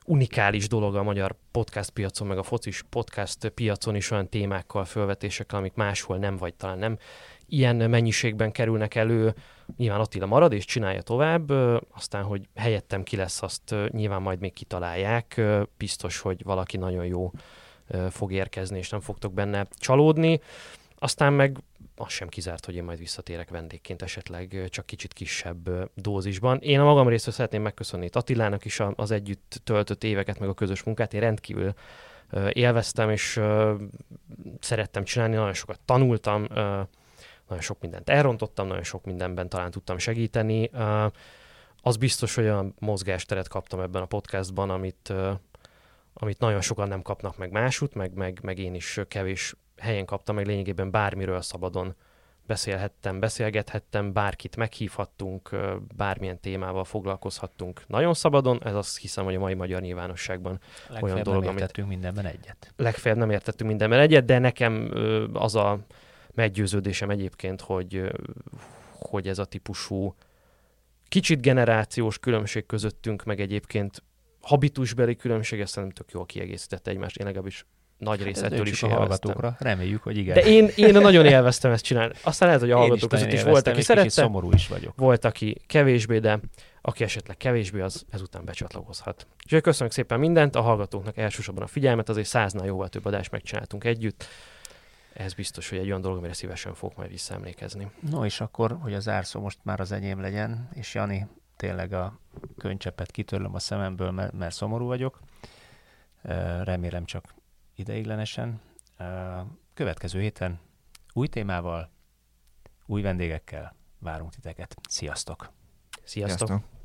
unikális dolog a magyar podcast piacon, meg a focis podcast piacon is olyan témákkal, felvetésekkel, amik máshol nem, vagy talán nem ilyen mennyiségben kerülnek elő. Nyilván Attila marad és csinálja tovább, aztán, hogy helyettem ki lesz, azt nyilván majd még kitalálják. Biztos, hogy valaki nagyon jó fog érkezni, és nem fogtok benne csalódni. Aztán meg az sem kizárt, hogy én majd visszatérek vendégként esetleg csak kicsit kisebb dózisban. Én a magam részről szeretném megköszönni Attilának is az együtt töltött éveket, meg a közös munkát. Én rendkívül élveztem, és szerettem csinálni, nagyon sokat tanultam, nagyon sok mindent elrontottam, nagyon sok mindenben talán tudtam segíteni. Az biztos, hogy olyan mozgásteret kaptam ebben a podcastban, amit, amit nagyon sokan nem kapnak meg másút, meg, meg, meg én is kevés helyen kaptam, meg lényegében bármiről szabadon beszélhettem, beszélgethettem, bárkit meghívhattunk, bármilyen témával foglalkozhattunk nagyon szabadon. Ez azt hiszem, hogy a mai magyar nyilvánosságban Legfeljebb dolog, nem amit- értettünk mindenben egyet. legfeljebb nem értettünk mindenben egyet, de nekem az a meggyőződésem egyébként, hogy, hogy ez a típusú kicsit generációs különbség közöttünk, meg egyébként habitusbeli különbség, ezt szerintem tök jól kiegészítette egymást. Én legalábbis nagy Hát ettől is a élveztem. hallgatókra. Reméljük, hogy igen. De én, én nagyon élveztem ezt csinálni. Aztán lehet, hogy a hallgatók között is volt, élveztem, aki szerette, szomorú is vagyok. volt, aki kevésbé, de aki esetleg kevésbé, az ezután becsatlakozhat. Úgyhogy köszönjük szépen mindent, a hallgatóknak elsősorban a figyelmet, azért száznál jóval több adást megcsináltunk együtt. Ez biztos, hogy egy olyan dolog, amire szívesen fogok majd visszaemlékezni. No és akkor, hogy az árszó most már az enyém legyen, és Jani, tényleg a könycsepet kitörlöm a szememből, mert, mert szomorú vagyok. Remélem csak ideiglenesen. Következő héten új témával, új vendégekkel várunk titeket. Sziasztok! Sziasztok! Sziasztok.